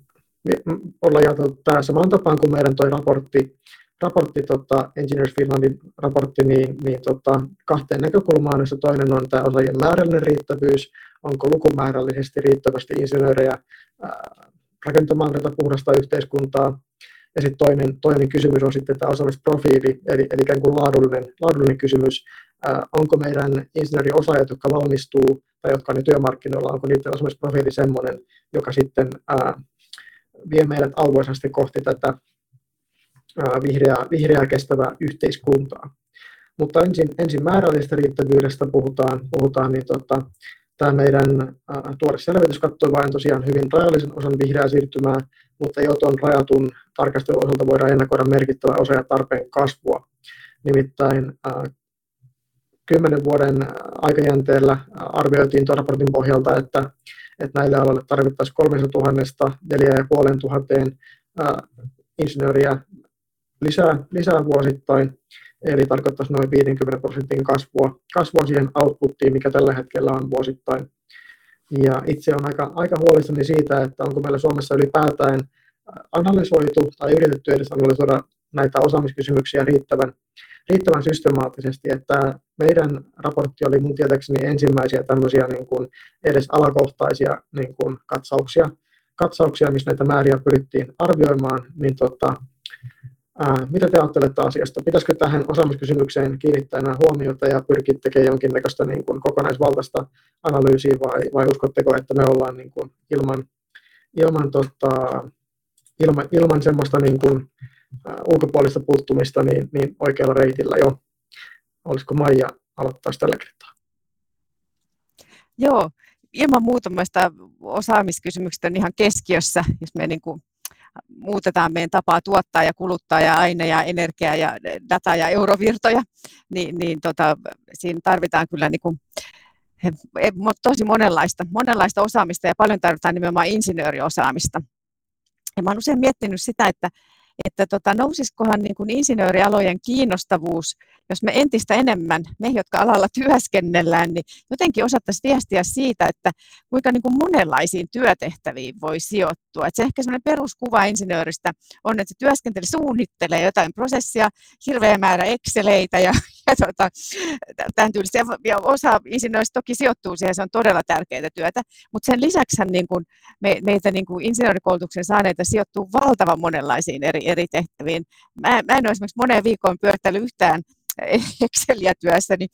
S2: olla jaoteltu tämä samaan tapaan kuin meidän tuo raportti raportti, tota, Engineers Finlandin raportti, niin, niin tota, kahteen näkökulmaan, jossa toinen on tämä osaajien määrällinen riittävyys, onko lukumäärällisesti riittävästi insinöörejä ää, rakentamaan tätä puhdasta yhteiskuntaa, ja sitten toinen, toinen kysymys on sitten tämä osaamisprofiili, eli, eli ikään kuin laadullinen, laadullinen kysymys, ää, onko meidän insinööriosaajat, jotka valmistuu tai jotka on jo työmarkkinoilla, onko niiden osaamisprofiili sellainen, joka sitten ää, vie meidät alvoisasti kohti tätä vihreää, vihreää kestävää yhteiskuntaa. Mutta ensin, ensin määrällisestä riittävyydestä puhutaan, puhutaan niin tota, tämä meidän tuore selvitys katsoi vain tosiaan hyvin rajallisen osan vihreää siirtymää, mutta jo tuon rajatun tarkastelun osalta voidaan ennakoida merkittävä osa ja tarpeen kasvua. Nimittäin kymmenen vuoden aikajänteellä arvioitiin tuon raportin pohjalta, että, että näille aloille tarvittaisiin 3000 4500 insinööriä lisää, lisää vuosittain, eli tarkoittaisi noin 50 prosentin kasvua, kasvua siihen outputtiin, mikä tällä hetkellä on vuosittain. Ja itse on aika, aika huolissani siitä, että onko meillä Suomessa ylipäätään analysoitu tai yritetty edes analysoida näitä osaamiskysymyksiä riittävän, riittävän systemaattisesti, että meidän raportti oli mun tietääkseni ensimmäisiä tämmöisiä niin kuin edes alakohtaisia niin kuin katsauksia, katsauksia, missä näitä määriä pyrittiin arvioimaan, niin tota, mitä te ajattelette asiasta? Pitäisikö tähän osaamiskysymykseen kiinnittää enää huomiota ja pyrkiä tekemään jonkinnäköistä niin kuin kokonaisvaltaista analyysiä vai, vai uskotteko, että me ollaan niin kuin ilman, ilman, tota, ilman, ilman semmoista niin kuin, ää, ulkopuolista puuttumista niin, niin oikealla reitillä jo? Olisiko Maija aloittaa tällä kertaa?
S4: Joo, ilman muuta osaamiskysymykset on ihan keskiössä, jos me niin kuin muutetaan meidän tapaa tuottaa ja kuluttaa ja aine ja energiaa ja data ja eurovirtoja, niin, niin tota, siinä tarvitaan kyllä niin kuin, tosi monenlaista, monenlaista osaamista ja paljon tarvitaan nimenomaan insinööriosaamista. Ja mä olen usein miettinyt sitä, että, että tota, nousisikohan niin kuin insinöörialojen kiinnostavuus, jos me entistä enemmän, me jotka alalla työskennellään, niin jotenkin osattaisiin viestiä siitä, että kuinka niin kuin monenlaisiin työtehtäviin voi sijoittua. Et se ehkä sellainen peruskuva insinööristä on, että se työskentely suunnittelee jotain prosessia, hirveä määrä exceleitä ja tota, tämän tyylistä. Ja osa insinööristä toki sijoittuu siihen, se on todella tärkeää työtä, mutta sen lisäksi niin kuin me, meitä niin kuin insinöörikoulutuksen saaneita sijoittuu valtavan monenlaisiin eri, eri tehtäviin. Mä, mä en ole esimerkiksi moneen viikkoon pyörittänyt yhtään Exceliä työssä, niin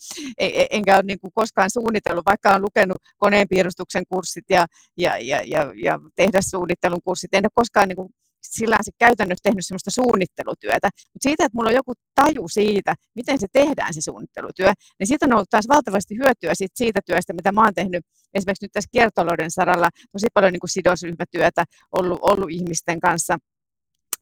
S4: enkä ole niin kuin koskaan suunnitellut, vaikka olen lukenut koneenpiirustuksen kurssit ja, ja, ja, ja, ja tehdä suunnittelun kurssit. En ole koskaan niin kuin sillä se käytännössä tehnyt sellaista suunnittelutyötä, mutta siitä, että mulla on joku taju siitä, miten se tehdään se suunnittelutyö, niin siitä on ollut taas valtavasti hyötyä siitä, siitä työstä, mitä mä oon tehnyt esimerkiksi nyt tässä kiertotalouden saralla, tosi paljon niin kuin sidosryhmätyötä ollut, ollut ihmisten kanssa,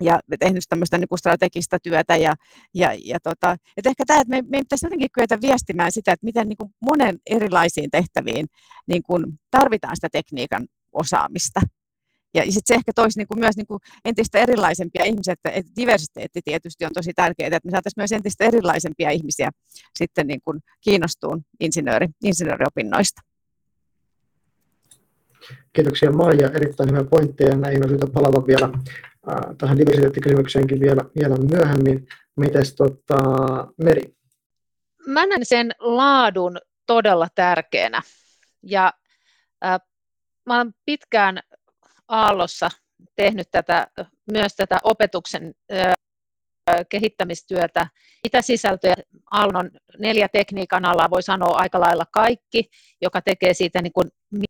S4: ja tehnyt tämmöistä niin kuin strategista työtä. Ja, ja, ja tota, et ehkä tämä, että me, me pitäisi jotenkin kyetä viestimään sitä, että miten niin kuin monen erilaisiin tehtäviin niin kuin tarvitaan sitä tekniikan osaamista. Ja sitten se ehkä toisi niin kuin myös niin kuin entistä erilaisempia ihmisiä, että, että diversiteetti tietysti on tosi tärkeää, että me saataisiin myös entistä erilaisempia ihmisiä sitten niin kuin kiinnostuun insinööri, insinööriopinnoista.
S2: Kiitoksia Maija, erittäin hyviä pointteja. Näihin on syytä palata vielä äh, tähän diversiteettikysymykseenkin vielä, vielä myöhemmin. Mites tota, Meri?
S3: Mä näen sen laadun todella tärkeänä. Ja äh, mä olen pitkään Aallossa tehnyt tätä, myös tätä opetuksen kehittämistyötä. Mitä sisältöjä Aallon neljä tekniikan alaa voi sanoa aika lailla kaikki, joka tekee siitä niin kuin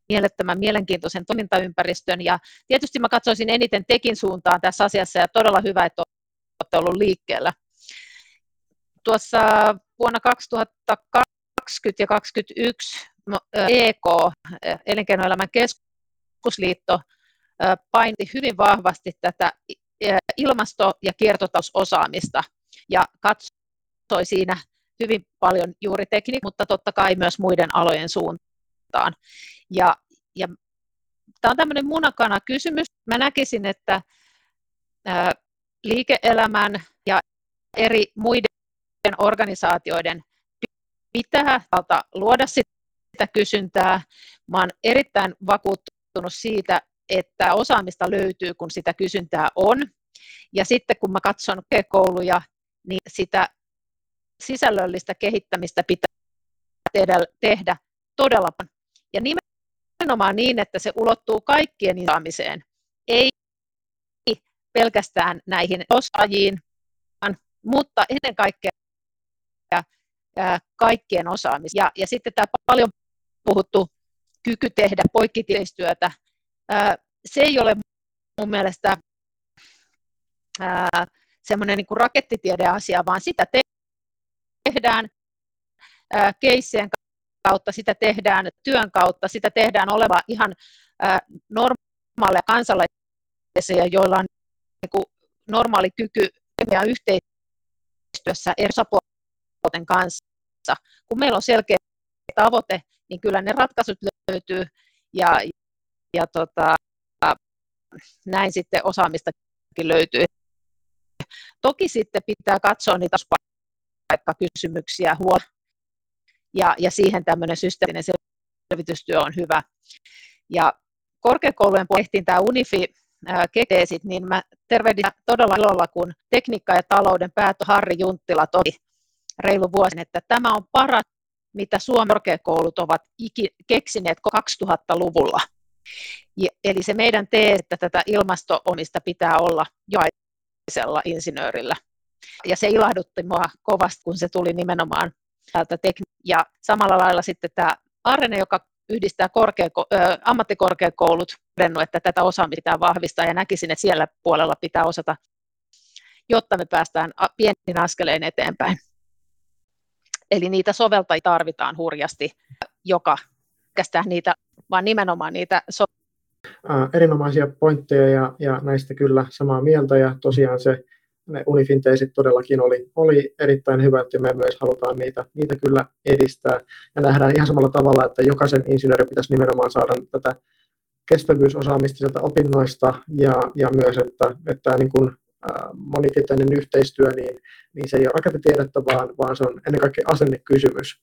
S3: mielettömän mielenkiintoisen toimintaympäristön. Ja tietysti mä katsoisin eniten tekin suuntaan tässä asiassa ja todella hyvä, että olette ollut liikkeellä. Tuossa vuonna 2020 ja 2021 EK, Elinkeinoelämän keskusliitto, painti hyvin vahvasti tätä ilmasto- ja kiertotalousosaamista ja katsoi siinä hyvin paljon juuri tekniikkaa, mutta totta kai myös muiden alojen suuntaan. Ja, ja tämä on tämmöinen munakana kysymys. Mä näkisin, että ää, liike-elämän ja eri muiden organisaatioiden pitää luoda sitä kysyntää. Mä olen erittäin vakuuttunut siitä, että osaamista löytyy, kun sitä kysyntää on. Ja sitten kun mä katson kouluja, niin sitä sisällöllistä kehittämistä pitää tehdä, tehdä todella paljon. Ja nimenomaan niin, että se ulottuu kaikkien osaamiseen, ei pelkästään näihin osaajiin, mutta ennen kaikkea kaikkien osaamiseen. Ja, ja sitten tämä paljon puhuttu kyky tehdä poikkitiestyötä, se ei ole mun mielestä semmoinen niin rakettitiedeasia, vaan sitä tehdään keissien kautta, sitä tehdään työn kautta, sitä tehdään oleva ihan normaaleja kansalaisia, joilla on niin kuin normaali kyky toimia yhteistyössä eri osapuolten kanssa. Kun meillä on selkeä tavoite, niin kyllä ne ratkaisut löytyy ja, ja tota, näin sitten osaamistakin löytyy. Toki sitten pitää katsoa niitä paikkakysymyksiä huolta ja, ja siihen tämmöinen systeeminen selvitystyö on hyvä. Ja korkeakoulujen tehtiin tämä UNIFI keteesit, niin mä tervehdin todella ilolla, kun tekniikka- ja talouden päätö Harri Junttila todi reilu vuosin, että tämä on paras, mitä Suomen korkeakoulut ovat keksineet 2000-luvulla. Eli se meidän tee, että tätä ilmastoomista pitää olla jokaisella insinöörillä. Ja se ilahdutti mua kovasti, kun se tuli nimenomaan täältä tekni- ja samalla lailla sitten tämä Arene, joka yhdistää korkeako- ö, ammattikorkeakoulut, todennut, että tätä osaamista pitää vahvistaa ja näkisin, että siellä puolella pitää osata, jotta me päästään pienin askeleen eteenpäin. Eli niitä soveltajia tarvitaan hurjasti, joka kästää niitä, vaan nimenomaan niitä so-
S2: erinomaisia pointteja ja, ja näistä kyllä samaa mieltä ja tosiaan se ne Unifin-teesit todellakin oli, oli erittäin hyvät ja me myös halutaan niitä, niitä kyllä edistää. Ja nähdään ihan samalla tavalla, että jokaisen insinöörin pitäisi nimenomaan saada tätä kestävyysosaamista sieltä opinnoista ja, ja myös, että, että niin kuin, monitieteinen yhteistyö, niin, niin se ei ole rakennetiedettä, vaan, vaan se on ennen kaikkea asennekysymys.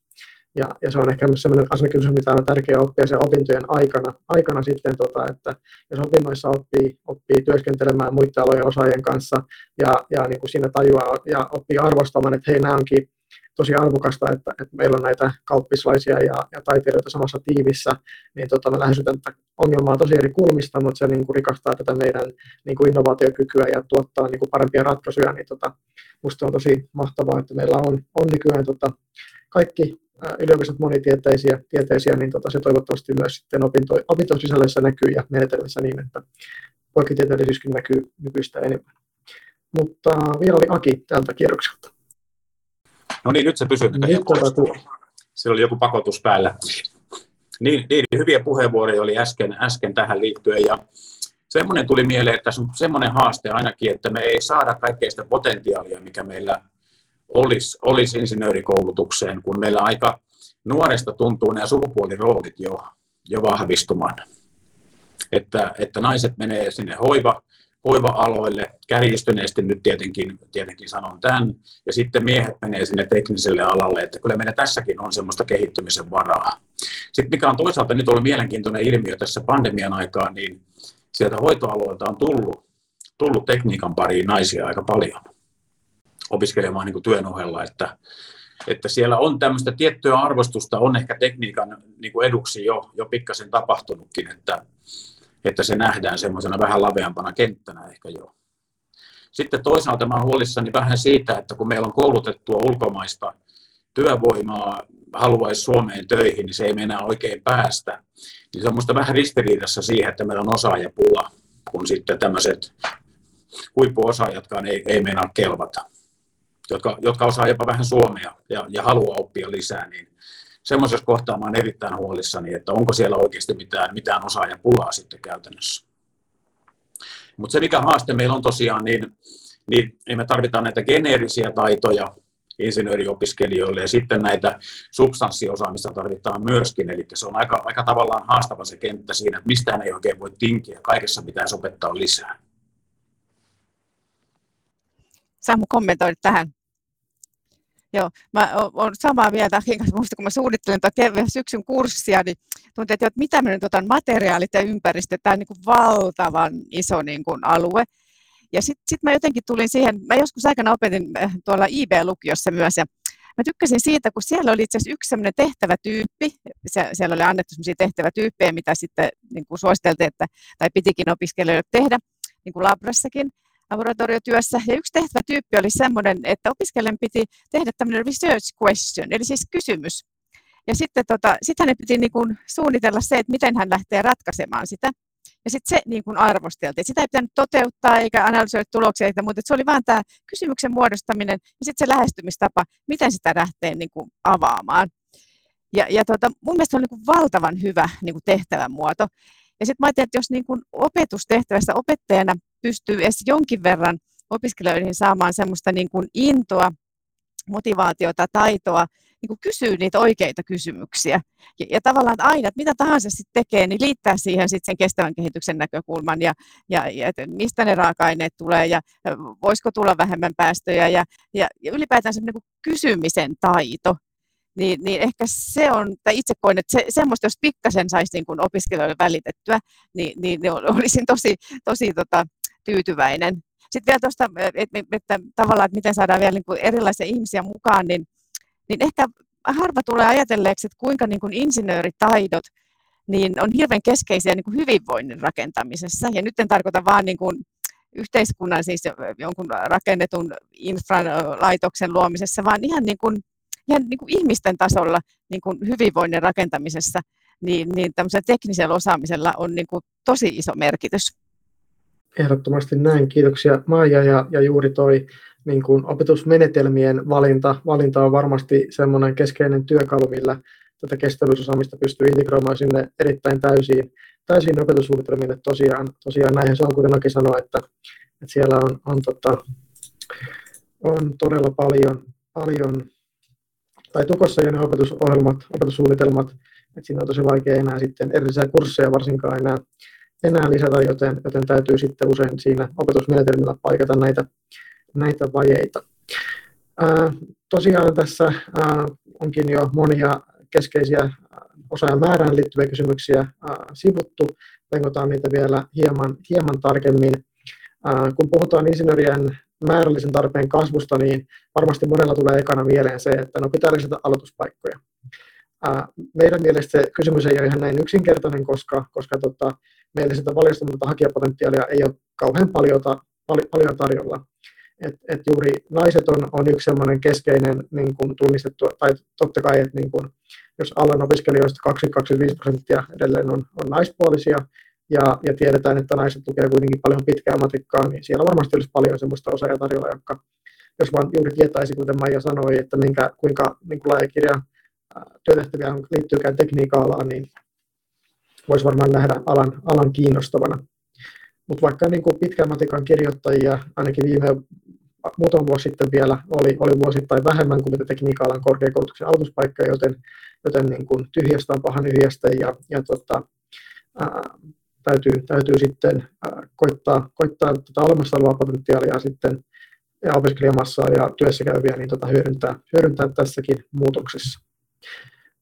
S2: Ja, ja se on ehkä myös sellainen asennekysymys, mitä on tärkeää oppia sen opintojen aikana, aikana sitten, tota, että jos opinnoissa oppii, oppii työskentelemään muiden alojen osaajien kanssa ja, ja niin kuin siinä tajuaa ja oppii arvostamaan, että hei, nämä onkin tosi arvokasta, että, että meillä on näitä kauppislaisia ja, ja taiteilijoita samassa tiivissä, niin tota, me lähestytään tätä ongelmaa tosi eri kulmista, mutta se niin kuin rikastaa tätä meidän niin kuin innovaatiokykyä ja tuottaa niin kuin parempia ratkaisuja, niin tota, musta on tosi mahtavaa, että meillä on, on nykyään tota, kaikki yliopistot monitieteisiä, tieteisiä, niin tota, se toivottavasti myös sitten opinto, opintosisällöissä näkyy ja menetelmissä niin, että poikitieteellisyyskin näkyy nykyistä enemmän. Mutta vielä oli Aki tältä kierrokselta.
S5: No niin, nyt se pysyy. Nyt Siellä oli joku pakotus päällä. Niin, niin, hyviä puheenvuoroja oli äsken, äsken tähän liittyen ja semmoinen tuli mieleen, että tässä on semmoinen haaste ainakin, että me ei saada kaikkea sitä potentiaalia, mikä meillä olisi, olisi insinöörikoulutukseen, kun meillä aika nuoresta tuntuu nämä sukupuoliroolit jo, jo vahvistumaan. Että, että naiset menee sinne hoiva, hoiva-aloille, kärjistyneesti nyt tietenkin, tietenkin sanon tämän, ja sitten miehet menee sinne tekniselle alalle, että kyllä meillä tässäkin on semmoista kehittymisen varaa. Sitten mikä on toisaalta nyt ollut mielenkiintoinen ilmiö tässä pandemian aikaan, niin sieltä hoitoaloilta on tullut, tullut tekniikan pariin naisia aika paljon opiskelemaan niin kuin työn ohella, että, että siellä on tämmöistä tiettyä arvostusta, on ehkä tekniikan niin kuin eduksi jo, jo pikkasen tapahtunutkin, että, että se nähdään semmoisena vähän laveampana kenttänä ehkä jo. Sitten toisaalta mä olen huolissani vähän siitä, että kun meillä on koulutettua ulkomaista työvoimaa haluaisi Suomeen töihin, niin se ei mennä oikein päästä. Niin se on minusta vähän ristiriidassa siihen, että meillä on osaajapula, kun sitten tämmöiset huippuosaajatkaan ei, ei meinaa kelvata jotka, jotka osaa jopa vähän suomea ja, ja haluaa oppia lisää, niin semmoisessa kohtaa mä olen erittäin huolissani, että onko siellä oikeasti mitään, mitään osaajapulaa sitten käytännössä. Mutta se mikä haaste meillä on tosiaan, niin, niin, niin me tarvitaan näitä geneerisiä taitoja insinööriopiskelijoille ja sitten näitä substanssiosaamista tarvitaan myöskin, eli se on aika, aika tavallaan haastava se kenttä siinä, että mistään ei oikein voi tinkiä, kaikessa pitää opettaa lisää.
S4: Samu kommentoida tähän. Joo, mä olen samaa mieltä Akin kanssa, muista, kun mä suunnittelin tuota syksyn kurssia, niin tuntuu, että mitä me nyt otan materiaalit ja ympäristö, tämä on niin kuin valtavan iso niin kuin alue. Ja sitten sit mä jotenkin tulin siihen, mä joskus aikana opetin äh, tuolla IB-lukiossa myös, ja mä tykkäsin siitä, kun siellä oli itse asiassa yksi sellainen tehtävätyyppi, siellä oli annettu sellaisia tehtävätyyppejä, mitä sitten niin kuin suositeltiin, että, tai pitikin opiskelijoille tehdä, niin kuin labrassakin, laboratoriotyössä. Ja yksi tehtävätyyppi oli sellainen, että opiskelijan piti tehdä tämmöinen research question, eli siis kysymys. Ja sitten tota, sit hänen piti niin kuin suunnitella se, että miten hän lähtee ratkaisemaan sitä. Ja sitten se niin kuin arvosteltiin. Sitä ei pitänyt toteuttaa eikä analysoida tuloksia, eikä muuta. se oli vain tämä kysymyksen muodostaminen ja sitten se lähestymistapa, miten sitä lähtee niin kuin avaamaan. Ja, ja tota, mun mielestä se on niin kuin valtavan hyvä niin kuin tehtävämuoto. Ja sitten mä ajattelin, että jos niin kuin opetustehtävässä opettajana pystyy edes jonkin verran opiskelijoihin saamaan semmoista niin kuin intoa, motivaatiota, taitoa, niin kuin kysyy niitä oikeita kysymyksiä. Ja, ja tavallaan että aina, että mitä tahansa sitten tekee, niin liittää siihen sitten sen kestävän kehityksen näkökulman ja, ja, ja että mistä ne raaka-aineet tulee ja, voisiko tulla vähemmän päästöjä ja, ja, ja ylipäätään se niin kysymisen taito. Niin, niin ehkä se on, tai itse koen, että se, semmoista, jos pikkasen saisi niin opiskelijoille välitettyä, niin, niin, niin olisin tosi, tosi tota, tyytyväinen. Sitten vielä tuosta, että, että, että tavallaan, että miten saadaan vielä niin kuin erilaisia ihmisiä mukaan, niin, niin ehkä harva tulee ajatelleeksi, että kuinka niin kuin insinööritaidot niin on hirveän keskeisiä niin kuin hyvinvoinnin rakentamisessa. Ja nyt en tarkoita vain niin kuin yhteiskunnan, siis jonkun rakennetun infralaitoksen luomisessa, vaan ihan, niin kuin, ihan niin kuin ihmisten tasolla niin kuin hyvinvoinnin rakentamisessa, niin, niin tämmöisellä teknisellä osaamisella on niin kuin tosi iso merkitys.
S2: Ehdottomasti näin. Kiitoksia Maija ja, ja juuri toi niin kuin opetusmenetelmien valinta, valinta on varmasti semmoinen keskeinen työkalu, millä tätä kestävyysosaamista pystyy integroimaan sinne erittäin täysiin, täysiin opetussuunnitelmiin. Tosiaan, tosiaan näinhän se on, kuten Aki sanoi, että, että siellä on, on, tota, on todella paljon, paljon tai tukossa jo ne opetusohjelmat, opetussuunnitelmat, että siinä on tosi vaikea enää sitten erillisiä kursseja varsinkaan enää, enää lisätä, joten, joten täytyy sitten usein siinä opetusmenetelmillä paikata näitä, näitä vajeita. Ää, tosiaan tässä ää, onkin jo monia keskeisiä osaajan määrään liittyviä kysymyksiä ää, sivuttu. Pengotaan niitä vielä hieman, hieman tarkemmin. Ää, kun puhutaan insinöörien määrällisen tarpeen kasvusta, niin varmasti monella tulee ekana mieleen se, että no pitää lisätä aloituspaikkoja. Meidän mielestä se kysymys ei ole ihan näin yksinkertainen, koska, koska tota, meillä sitä valjastumatonta hakijapotentiaalia ei ole kauhean paljon, paljon tarjolla. Et, et juuri naiset on, on yksi sellainen keskeinen niin kuin tunnistettu, tai totta kai, että niin kuin, jos alan opiskelijoista 20-25 prosenttia edelleen on, on naispuolisia, ja, ja tiedetään, että naiset tukevat kuitenkin paljon pitkää matikkaa, niin siellä varmasti olisi paljon sellaista osaajaa tarjolla, jotka, jos vaan juuri tietäisi, kuten Maija sanoi, että minkä, kuinka niin kuin laaja kirja työtehtäviä liittyykään tekniikka-alaan, niin voisi varmaan nähdä alan, alan kiinnostavana. Mutta vaikka niin kuin pitkän matikan kirjoittajia ainakin viime muutama vuosi sitten vielä oli, oli vuosittain vähemmän kuin mitä tekniikka-alan korkeakoulutuksen aloituspaikkoja, joten, joten niin kuin tyhjästä on pahan yhjästä ja, ja tota, ää, täytyy, täytyy sitten koittaa, koittaa tätä olemassa olevaa potentiaalia sitten ja opiskelijamassaa ja työssä käyviä niin tota, hyödyntää, hyödyntää tässäkin muutoksessa.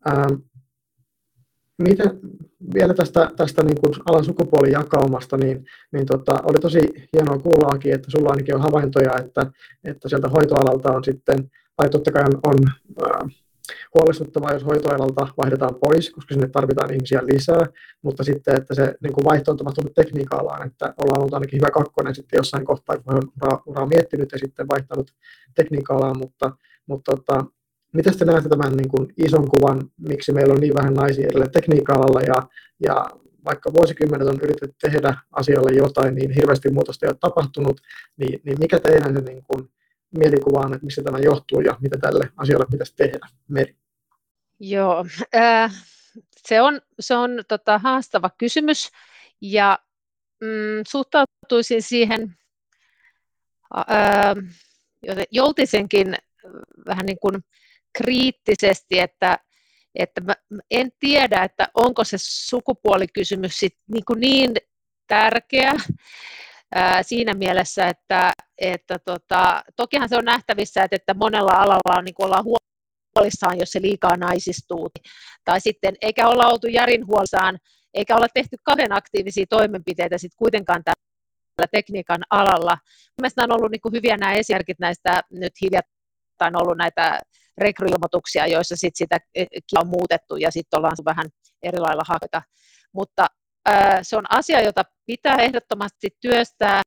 S2: Ää, miten, vielä tästä, tästä niin kuin alan sukupuolijakaumasta, niin, niin tota, oli tosi hienoa kuullaakin, että sulla ainakin on havaintoja, että, että sieltä hoitoalalta on sitten, tai totta kai on, on huolestuttavaa, jos hoitoalalta vaihdetaan pois, koska sinne tarvitaan ihmisiä lisää, mutta sitten, että se niin kuin vaihto on tapahtunut tekniikka-alaan, että ollaan ollut ainakin hyvä kakkonen sitten jossain kohtaa, kun on uraa, uraa miettinyt ja sitten vaihtanut tekniikka-alaan, mutta, mutta tota, Miten te näette tämän niin kuin ison kuvan, miksi meillä on niin vähän naisia edelleen tekniikka-alalla ja, ja vaikka vuosikymmenet on yritetty tehdä asialle jotain, niin hirveästi muutosta ei ole tapahtunut, niin, niin mikä teidän niin kuin mielikuva on, että mistä tämä johtuu ja mitä tälle asialle pitäisi tehdä? Meri.
S3: Joo, äh, se on, se on tota, haastava kysymys ja mm, suhtautuisin siihen äh, joutisenkin vähän niin kuin kriittisesti, että, että mä en tiedä, että onko se sukupuolikysymys sit niin, kuin niin tärkeä ää, siinä mielessä, että, että tota, tokihan se on nähtävissä, että, että monella alalla on, niin kuin ollaan huolissaan, jos se liikaa naisistuu, tai sitten eikä olla oltu järin huolissaan, eikä olla tehty kahden aktiivisia toimenpiteitä sitten kuitenkaan tällä tekniikan alalla. Mielestäni on ollut niin kuin hyviä nämä esimerkit näistä nyt hiljattain ollut näitä rekryilmoituksia, joissa sit sitä eh, on muutettu ja sitten ollaan vähän eri lailla haketa. Mutta ää, se on asia, jota pitää ehdottomasti työstää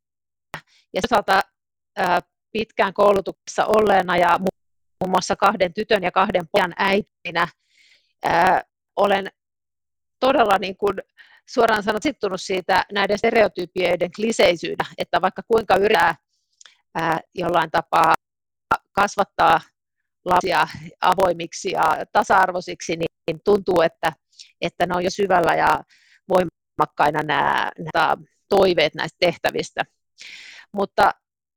S3: ja toisaalta ää, pitkään koulutuksessa olleena ja muun muassa kahden tytön ja kahden pojan äitinä ää, olen todella niin kuin suoraan sanot sittunut siitä näiden stereotypioiden kliseisyyden, että vaikka kuinka yrittää ää, jollain tapaa kasvattaa lapsia avoimiksi ja tasa-arvoisiksi, niin tuntuu, että, että ne on jo syvällä ja voimakkaina nämä, nämä toiveet näistä tehtävistä. Mutta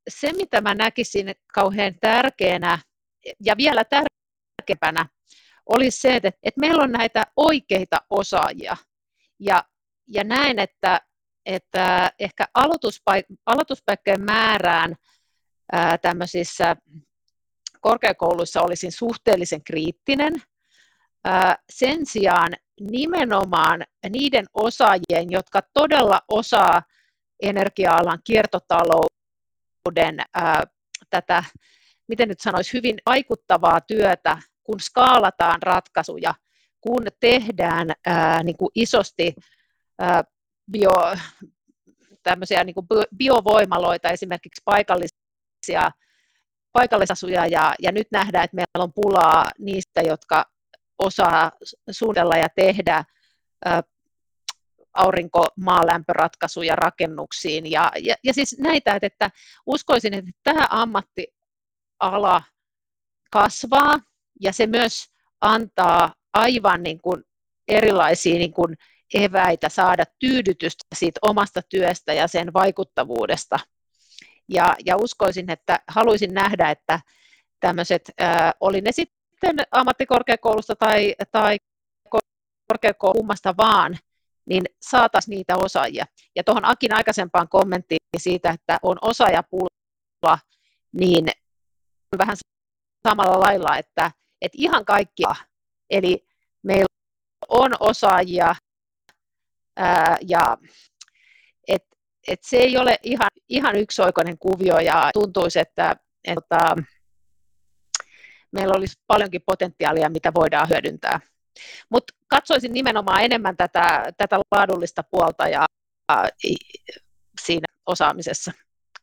S3: se, mitä mä näkisin kauhean tärkeänä ja vielä tärkeämpänä, olisi se, että, että meillä on näitä oikeita osaajia. Ja, ja näen, että, että ehkä aloituspaik- aloituspaikkojen määrään ää, tämmöisissä korkeakouluissa olisin suhteellisen kriittinen. Ää, sen sijaan nimenomaan niiden osaajien, jotka todella osaa energia-alan kiertotalouden ää, tätä, miten nyt sanoisi, hyvin vaikuttavaa työtä, kun skaalataan ratkaisuja, kun tehdään ää, niin kuin isosti ää, bio, tämmöisiä niin kuin biovoimaloita, esimerkiksi paikallisia paikallisasuja, ja, ja nyt nähdään, että meillä on pulaa niistä, jotka osaa suunnitella ja tehdä ää, aurinko-maalämpöratkaisuja rakennuksiin. Ja, ja, ja siis näitä, että, että uskoisin, että tämä ammattiala kasvaa ja se myös antaa aivan niin kuin erilaisia niin kuin eväitä saada tyydytystä siitä omasta työstä ja sen vaikuttavuudesta. Ja, ja uskoisin, että haluaisin nähdä, että tämmöiset, äh, oli ne sitten ammattikorkeakoulusta tai, tai korkeakoulummasta vaan, niin saataisiin niitä osaajia. Ja tuohon Akin aikaisempaan kommenttiin siitä, että on osaajapula, niin vähän samalla lailla, että, että ihan kaikkia, eli meillä on osaajia, ää, ja et, et se ei ole ihan, ihan yksioikoinen kuvio, ja tuntuisi, että, että meillä olisi paljonkin potentiaalia, mitä voidaan hyödyntää. Mutta katsoisin nimenomaan enemmän tätä, tätä laadullista puolta ja, ja siinä osaamisessa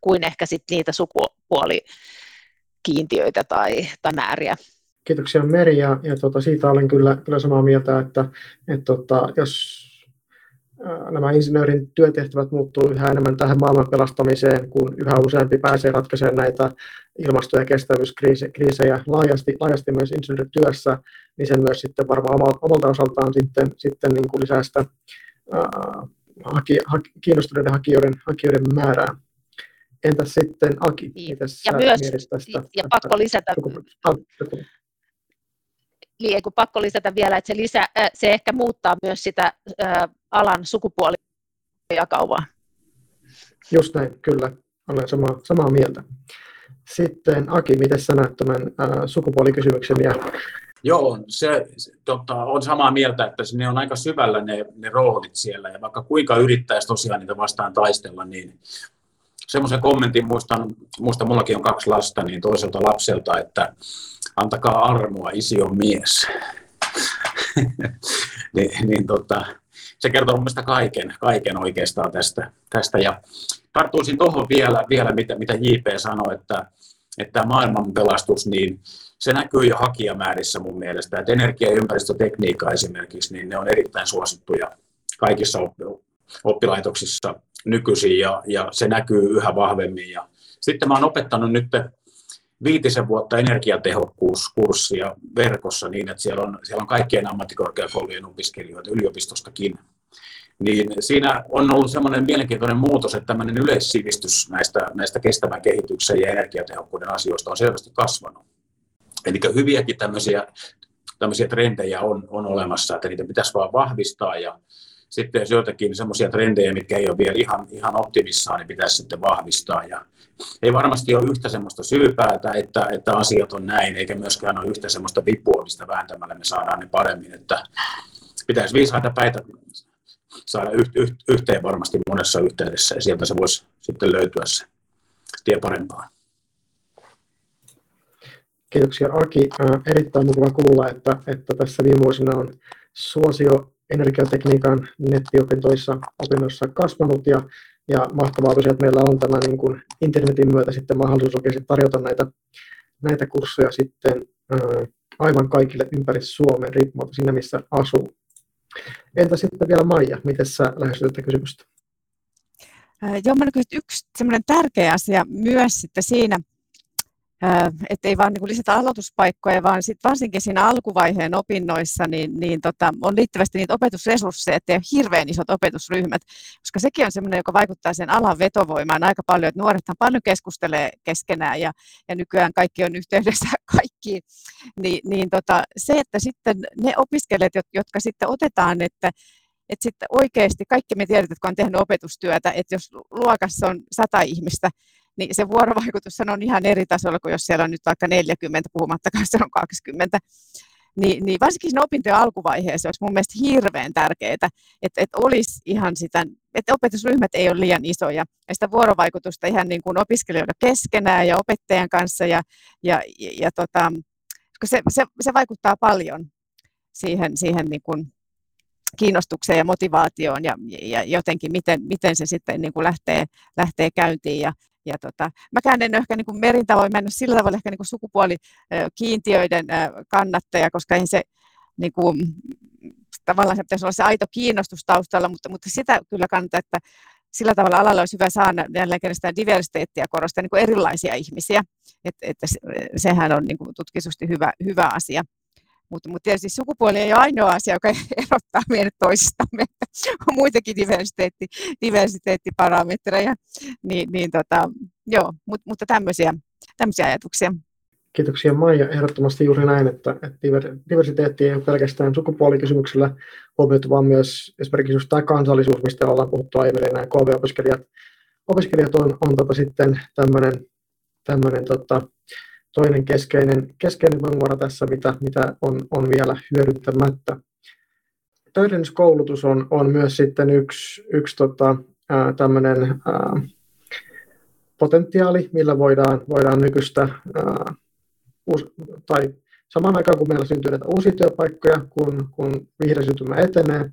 S3: kuin ehkä sit niitä sukupuolikiintiöitä tai, tai määriä.
S2: Kiitoksia Meri ja, ja tota, siitä olen kyllä, kyllä samaa mieltä, että et, tota, jos nämä insinöörin työtehtävät muuttuu yhä enemmän tähän maailman pelastamiseen, kun yhä useampi pääsee ratkaisemaan näitä ilmasto- ja kestävyyskriisejä laajasti, laajasti myös insinöörityössä, niin se myös sitten varmaan omalta osaltaan sitten, sitten niin kuin lisää sitä ää, haki, kiinnostuneiden hakijoiden, hakijoiden määrää. Entäs sitten Aki,
S3: niin. ja myös, tästä? Ja pakko lisätä, niin kun pakko lisätä vielä, että se, lisä, se ehkä muuttaa myös sitä ä, alan sukupuolijakaumaa.
S2: Just näin, kyllä. Olen sama, samaa mieltä. Sitten Aki, miten sä näet tämän ä, sukupuolikysymyksen? Ja...
S5: Joo, se tota, on samaa mieltä, että ne on aika syvällä ne, ne roolit siellä, ja vaikka kuinka yrittäisi tosiaan niitä vastaan taistella, niin semmoisen kommentin muistan, muistan, mullakin on kaksi lasta, niin toiselta lapselta, että antakaa armoa, isi on mies. niin, niin tota, se kertoo mielestäni kaiken, kaiken oikeastaan tästä. tästä. Ja tarttuisin tuohon vielä, vielä mitä, mitä JP sanoi, että, että maailman pelastus, niin se näkyy jo hakijamäärissä mun mielestä, että energia- ja ympäristötekniikka esimerkiksi, niin ne on erittäin suosittuja kaikissa oppilaitoksissa nykyisin ja, ja se näkyy yhä vahvemmin. Ja sitten mä oon opettanut nyt viitisen vuotta energiatehokkuuskurssia verkossa niin, että siellä on, siellä on kaikkien ammattikorkeakoulujen opiskelijoita yliopistostakin. Niin siinä on ollut semmoinen mielenkiintoinen muutos, että tämmöinen yleissivistys näistä, näistä kestävän kehityksen ja energiatehokkuuden asioista on selvästi kasvanut. Eli hyviäkin tämmöisiä, tämmöisiä trendejä on, on olemassa, että niitä pitäisi vaan vahvistaa ja sitten jos joitakin semmoisia trendejä, mitkä ei ole vielä ihan, ihan optimissaan, niin pitäisi sitten vahvistaa. Ja ei varmasti ole yhtä semmoista syypäätä, että, että asiat on näin, eikä myöskään ole yhtä semmoista vipua, mistä vähentämällä me saadaan ne paremmin. Että pitäisi viisaita päitä saada yhteen varmasti monessa yhteydessä, ja sieltä se voisi sitten löytyä se tie parempaan.
S2: Kiitoksia Aki. Erittäin mukava kuulla, että, että tässä viime vuosina on suosio energiatekniikan nettiopintoissa opinnoissa kasvanut ja, ja mahtavaa tosiaan, että meillä on tämä niin kuin internetin myötä sitten mahdollisuus oikeasti tarjota näitä, näitä kursseja sitten ää, aivan kaikille ympäri Suomen, riippumatta siinä, missä asuu. Entä sitten vielä Maija, miten sä lähestyt tätä kysymystä?
S4: Joo, mä yksi sellainen tärkeä asia myös sitten siinä, että ei vaan niin lisätä aloituspaikkoja, vaan sit varsinkin siinä alkuvaiheen opinnoissa niin, niin tota, on liittyvästi niitä opetusresursseja, ettei ole hirveän isot opetusryhmät, koska sekin on sellainen, joka vaikuttaa sen alan vetovoimaan aika paljon, että nuorethan paljon keskustelee keskenään ja, ja nykyään kaikki on yhteydessä kaikkiin, niin, niin tota, se, että sitten ne opiskelijat, jotka sitten otetaan, että että sitten oikeasti kaikki me tiedetään, kun on tehnyt opetustyötä, että jos luokassa on sata ihmistä, niin se vuorovaikutus on ihan eri tasolla kuin jos siellä on nyt vaikka 40, puhumattakaan se on 20. Niin, niin varsinkin siinä opintojen alkuvaiheessa olisi mun mielestä hirveän tärkeää, että, että olisi ihan sitä, että opetusryhmät ei ole liian isoja, ja sitä vuorovaikutusta ihan niin kuin opiskelijoiden keskenään ja opettajan kanssa, ja, ja, ja, ja tota, se, se, se, vaikuttaa paljon siihen, siihen niin kuin kiinnostukseen ja motivaatioon ja, ja jotenkin miten, miten se sitten niin kuin lähtee, lähtee käyntiin. Ja, ja tota, mäkään en ehkä niin kuin merin tavoin mennyt sillä tavalla ehkä niin kuin sukupuolikiintiöiden kannattaja, koska ei se niin kuin, tavallaan se pitäisi olla se aito kiinnostus taustalla, mutta, mutta sitä kyllä kannattaa, että sillä tavalla alalla olisi hyvä saada jälleen kerran diversiteettiä korostaa niin erilaisia ihmisiä, että, että sehän on niin kuin tutkisusti hyvä, hyvä asia. Mutta, mutta tietysti sukupuoli ei ole ainoa asia, joka erottaa meidät toisistamme. On muitakin diversiteetti, diversiteettiparametreja. Niin, niin tota, joo, mutta, mutta tämmöisiä, tämmöisiä ajatuksia.
S2: Kiitoksia Maija. Ehdottomasti juuri näin, että, että diversiteetti ei ole pelkästään sukupuolikysymyksellä huomioitu, vaan myös esimerkiksi just tämä kansallisuus, mistä ollaan puhuttu aiemmin, nämä KV-opiskelijat opiskelijat on, on tota sitten tämmöinen, tämmöinen tota, toinen keskeinen, keskeinen voimavara tässä, mitä, mitä on, on vielä hyödyntämättä. Täydennyskoulutus on, on myös sitten yksi, yksi tota, ää, ää, potentiaali, millä voidaan, voidaan nykyistä, ää, uus, tai samaan aikaan kun meillä syntyy näitä uusia työpaikkoja, kun, kun vihreä syntymä etenee,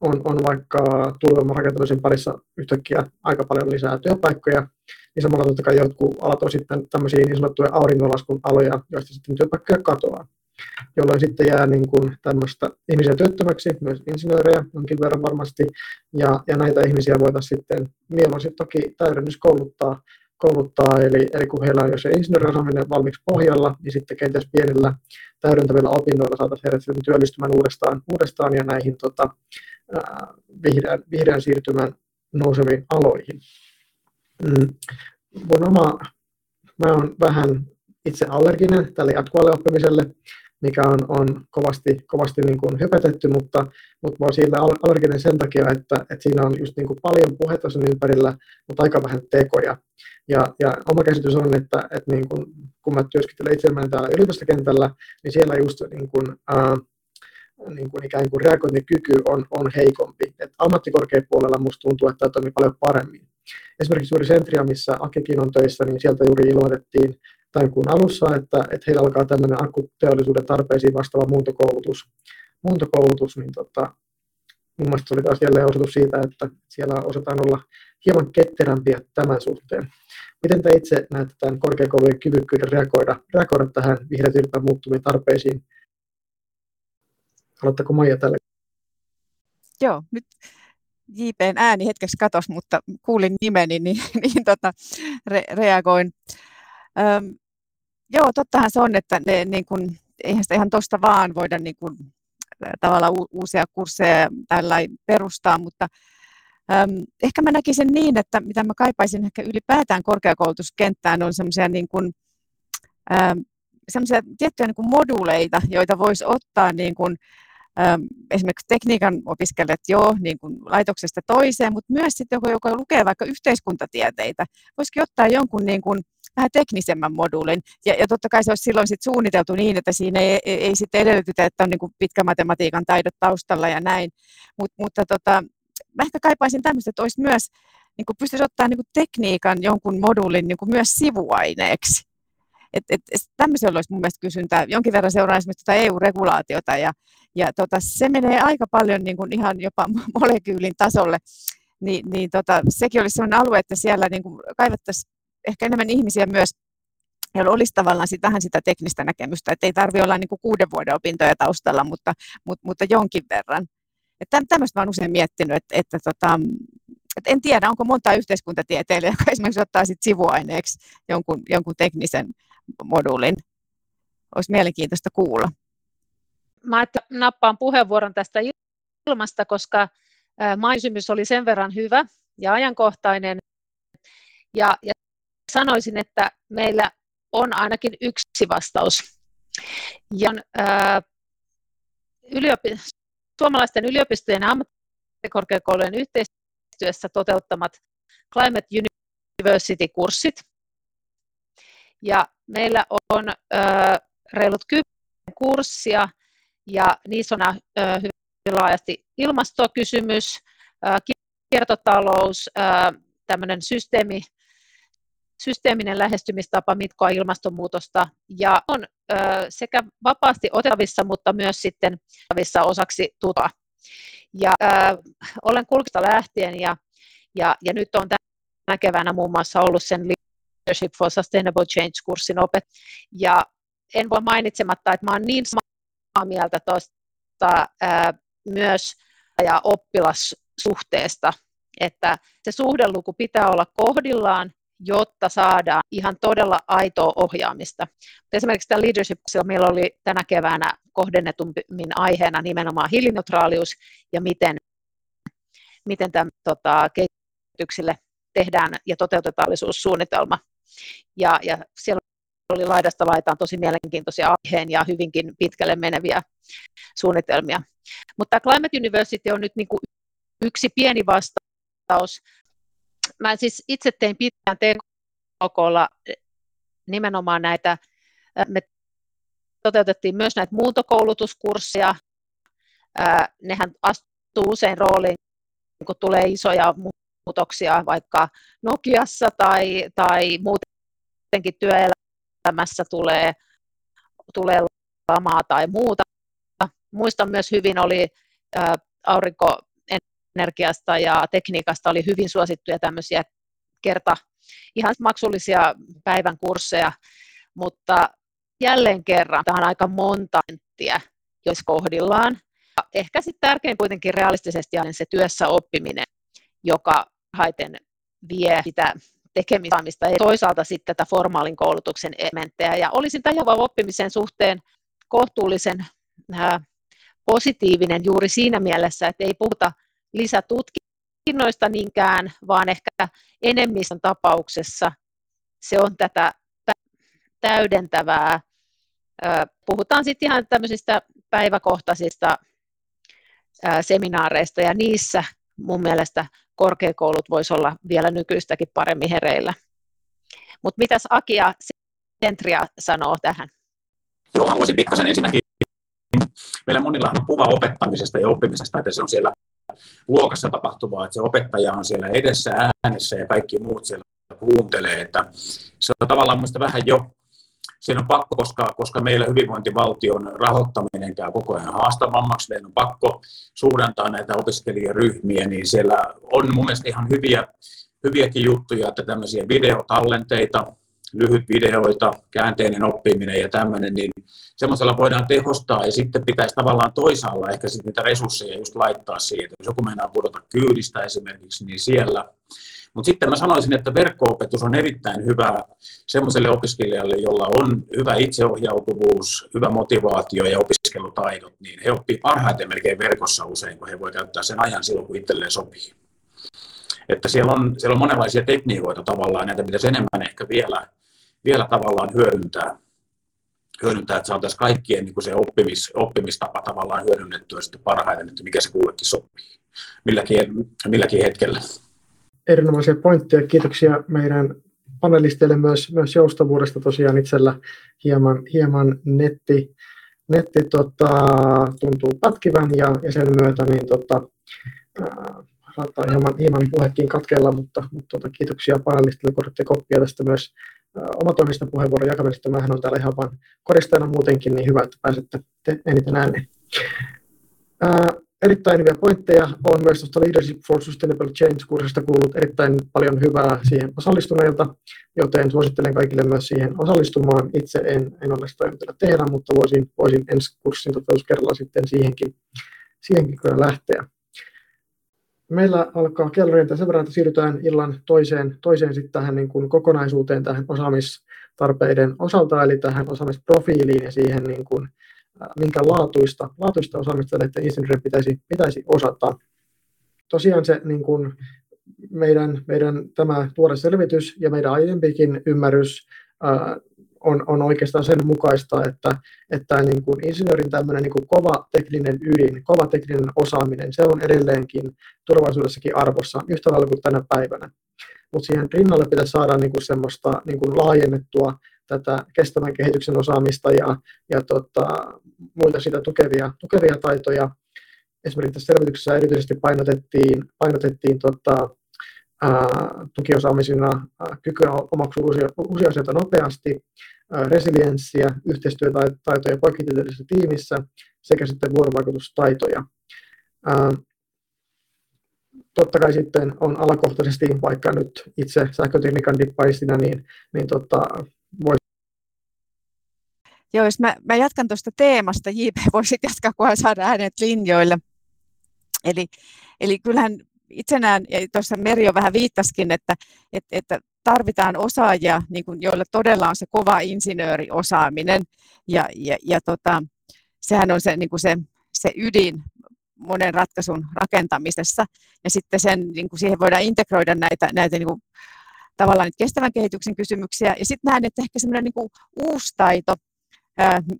S2: on, on vaikka tuulivoimarakentamisen parissa yhtäkkiä aika paljon lisää työpaikkoja, niin samalla totta kai jotkut alat on sitten tämmöisiä niin sanottuja auringonlaskun aloja, joista sitten työpaikkoja katoaa, jolloin sitten jää niin kuin tämmöistä ihmisiä työttömäksi, myös insinöörejä jonkin verran varmasti, ja, ja näitä ihmisiä voitaisiin sitten mieluummin toki täydennyskouluttaa, kouluttaa, eli, eli kun heillä on jo se insinööriosaaminen valmiiksi pohjalla, niin sitten kenties pienillä täydentävillä opinnoilla saataisiin heidät työllistymään uudestaan, uudestaan ja näihin tota, vihreän, vihreän siirtymän nouseviin aloihin. Mm. Mun oma, mä oon vähän itse allerginen tälle jatkuvalle oppimiselle, mikä on, on kovasti, kovasti niin kuin hypetetty, mutta, mutta mä oon siitä allerginen sen takia, että, että siinä on just niin kuin paljon puhetta sen ympärillä, mutta aika vähän tekoja. Ja, ja oma käsitys on, että, että niin kuin, kun mä työskentelen itse täällä yliopistokentällä, niin siellä just niin kuin, ää, niin kuin ikään kuin reagointikyky on, on heikompi. Et ammattikorkeapuolella musta tuntuu, että tämä toimii paljon paremmin. Esimerkiksi juuri Sentria, missä Akikin on töissä, niin sieltä juuri ilmoitettiin tämän kuun alussa, että, että heillä alkaa tämmöinen akkuteollisuuden tarpeisiin vastaava muuntokoulutus. Muuntokoulutus, niin tota, mun mielestä se oli taas jälleen osoitus siitä, että siellä osataan olla hieman ketterämpiä tämän suhteen. Miten te itse näette tämän korkeakoulujen kyvykkyyden reagoida, reagoida tähän vihreän muuttuviin tarpeisiin Haluatteko Maija tälle?
S4: Joo, nyt JPn ääni hetkeksi katosi, mutta kuulin nimeni, niin, niin tota, re, reagoin. Öm, joo, tottahan se on, että ne, niin kun, eihän sitä ihan tuosta vaan voida niin kun, tavallaan u, uusia kursseja tällä perustaa, mutta öm, ehkä mä näkisin niin, että mitä mä kaipaisin ehkä ylipäätään korkeakoulutuskenttään on semmoisia niin kun, öm, semmoisia tiettyjä niin kuin moduleita, joita voisi ottaa niin kuin, esimerkiksi tekniikan opiskelijat jo niin kuin laitoksesta toiseen, mutta myös sitten joku, joka lukee vaikka yhteiskuntatieteitä, voisikin ottaa jonkun niin kuin vähän teknisemmän moduulin. Ja, ja totta kai se olisi silloin sit suunniteltu niin, että siinä ei, ei, ei sitten edellytetä, että on niin kuin pitkä matematiikan taidot taustalla ja näin. Mut, mutta tota, mä ehkä kaipaisin tämmöistä, että olisi myös, niin kuin pystyisi ottaa niin kuin tekniikan jonkun moduulin niin kuin myös sivuaineeksi. Et, et, tämmöisellä olisi mun mielestä kysyntää. Jonkin verran seuraa esimerkiksi tuota EU-regulaatiota ja, ja tota, se menee aika paljon niin kuin ihan jopa molekyylin tasolle. Ni, niin tota, sekin olisi sellainen alue, että siellä niin kuin kaivattaisiin ehkä enemmän ihmisiä myös, joilla olisi tavallaan sit vähän sitä teknistä näkemystä, että ei tarvitse olla niin kuin kuuden vuoden opintoja taustalla, mutta, mutta, mutta jonkin verran. Että tämmöistä olen usein miettinyt, että, että, tota, että en tiedä, onko monta yhteiskuntatieteilijää, joka esimerkiksi ottaa sit sivuaineeksi jonkun, jonkun teknisen moduulin. Olisi mielenkiintoista kuulla.
S3: Mä nappaan puheenvuoron tästä ilmasta, koska kysymys oli sen verran hyvä ja ajankohtainen. Ja, ja sanoisin, että meillä on ainakin yksi vastaus. Ja ää, yliopi- suomalaisten yliopistojen ja ammattikorkeakoulujen yhteistyössä toteuttamat Climate University-kurssit. Ja meillä on ää, reilut kymmenen kurssia, ja niissä on ää, hyvin laajasti ilmastokysymys, ää, kiertotalous, ää, tämmöinen systeemi, systeeminen lähestymistapa mitkoa ilmastonmuutosta ja on ö, sekä vapaasti otettavissa, mutta myös sitten osaksi tuta. Ja ö, olen kulkista lähtien ja, ja, ja nyt on tänä keväänä muun muassa ollut sen Leadership for Sustainable Change-kurssin opet. Ja en voi mainitsematta, että mä olen niin samaa mieltä tuosta myös ja oppilassuhteesta, että se suhdeluku pitää olla kohdillaan jotta saadaan ihan todella aitoa ohjaamista. Esimerkiksi tämä leadership meillä oli tänä keväänä kohdennetummin aiheena nimenomaan hiilineutraalius ja miten, miten tämän tota, kehityksille tehdään ja toteutetaan suunnitelma. Ja, ja siellä oli laidasta laitaan tosi mielenkiintoisia aiheen ja hyvinkin pitkälle meneviä suunnitelmia. Mutta Climate University on nyt niin kuin yksi pieni vastaus mä siis itse tein pitkään TKKlla nimenomaan näitä, me toteutettiin myös näitä muuntokoulutuskursseja, nehän astuu usein rooliin, kun tulee isoja muutoksia vaikka Nokiassa tai, tai muutenkin työelämässä tulee, tulee lamaa tai muuta. Muistan myös hyvin oli aurinko energiasta ja tekniikasta oli hyvin suosittuja tämmöisiä kerta ihan maksullisia päivän kursseja, mutta jälleen kerran tämä on aika monta enttiä, jos kohdillaan. Ehkä sitten tärkein kuitenkin realistisesti on se työssä oppiminen, joka haiten vie sitä tekemistä ja toisaalta sitten tätä formaalin koulutuksen elementtejä. Ja olisin tämän oppimisen suhteen kohtuullisen positiivinen juuri siinä mielessä, että ei puhuta lisätutkinnoista niinkään, vaan ehkä enemmistön tapauksessa se on tätä täydentävää. Puhutaan sitten ihan tämmöisistä päiväkohtaisista seminaareista ja niissä mun mielestä korkeakoulut voisi olla vielä nykyistäkin paremmin hereillä. Mutta mitäs Akia Sentria sanoo tähän?
S5: Joo, haluaisin pikkasen ensinnäkin. Meillä monilla on kuva opettamisesta ja oppimisesta, että se on siellä luokassa tapahtuvaa, että se opettaja on siellä edessä äänessä ja kaikki muut siellä kuuntelee, että se on tavallaan minusta vähän jo, siinä on pakko, koska, koska meillä hyvinvointivaltion rahoittaminen käy koko ajan haastavammaksi, meidän on pakko suhdantaa näitä opiskelijaryhmiä, niin siellä on mun mielestä ihan hyviä, hyviäkin juttuja, että tämmöisiä videotallenteita, lyhyt videoita, käänteinen oppiminen ja tämmöinen, niin semmoisella voidaan tehostaa ja sitten pitäisi tavallaan toisaalla ehkä sitten niitä resursseja just laittaa siihen, jos joku meinaa pudota kyydistä esimerkiksi, niin siellä. Mutta sitten mä sanoisin, että verkko-opetus on erittäin hyvä semmoiselle opiskelijalle, jolla on hyvä itseohjautuvuus, hyvä motivaatio ja opiskelutaidot, niin he oppii parhaiten melkein verkossa usein, kun he voi käyttää sen ajan silloin, kun itselleen sopii. Että siellä on, siellä on monenlaisia tekniikoita tavallaan, näitä pitäisi enemmän ehkä vielä vielä tavallaan hyödyntää, hyödyntää että saataisiin kaikkien niin kuin se oppimis, oppimistapa tavallaan hyödynnettyä sitten parhaiten, että mikä se kullekin sopii, milläkin, milläkin hetkellä.
S2: Erinomaisia pointteja. Kiitoksia meidän panelisteille myös, myös joustavuudesta. Tosiaan itsellä hieman, hieman netti, netti tota, tuntuu pätkivän ja, ja sen myötä niin, tota, ää, saattaa hieman, hieman puhekin katkella, mutta, mutta tota, kiitoksia panelistille, kun koppia tästä myös omatoimista puheenvuoron jakamisesta. Mähän on täällä ihan vain koristajana muutenkin, niin hyvä, että pääsette eniten ääneen. Ää, erittäin hyviä pointteja on myös tuosta Leadership for Sustainable Change-kurssista kuullut erittäin paljon hyvää siihen osallistuneilta, joten suosittelen kaikille myös siihen osallistumaan. Itse en, en ole sitä vielä tehdä, mutta voisin, voisin ensi kurssin toteutuskerralla sitten siihenkin, siihenkin kyllä lähteä. Meillä alkaa kello rientää sen verran, että siirrytään illan toiseen, toiseen sitten tähän niin kuin kokonaisuuteen, tähän osaamis, tarpeiden osalta, eli tähän osaamisprofiiliin ja siihen, niin kuin, minkä laatuista, laatuista osaamista näiden insinöörien pitäisi, pitäisi osata. Tosiaan se niin kuin, meidän, meidän tämä tuore selvitys ja meidän aiempikin ymmärrys ää, on, on oikeastaan sen mukaista, että, että niin kuin insinöörin tämmöinen niin kuin kova tekninen ydin, kova tekninen osaaminen, se on edelleenkin tulevaisuudessakin arvossa yhtä lailla kuin tänä päivänä. Mutta siihen rinnalle pitäisi saada niin kuin semmoista niin kuin laajennettua tätä kestävän kehityksen osaamista ja, ja tota, muita sitä tukevia, tukevia taitoja. Esimerkiksi tässä selvityksessä erityisesti painotettiin, painotettiin tota, tukiosaamisina kykyä omaksua uusia, uusia asioita nopeasti, resilienssiä, yhteistyötaitoja poikkitieteellisessä tiimissä sekä sitten vuorovaikutustaitoja. Totta kai sitten on alakohtaisesti, vaikka nyt itse sähkötekniikan dippaistina, niin, niin tota, voi
S4: Joo, jos mä, mä jatkan tuosta teemasta, JP voisit jatkaa, kunhan saada äänet linjoille. Eli, eli kyllähän itse näen, ja tuossa Meri jo vähän viittaskin, että, että, että tarvitaan osaajia, niin kuin, joilla todella on se kova insinööriosaaminen, ja, ja, ja tota, sehän on se, niin kuin se, se ydin monen ratkaisun rakentamisessa, ja sitten sen, niin kuin siihen voidaan integroida näitä, näitä niin kuin, tavallaan kestävän kehityksen kysymyksiä, ja sitten näen, että ehkä semmoinen niin uusi taito,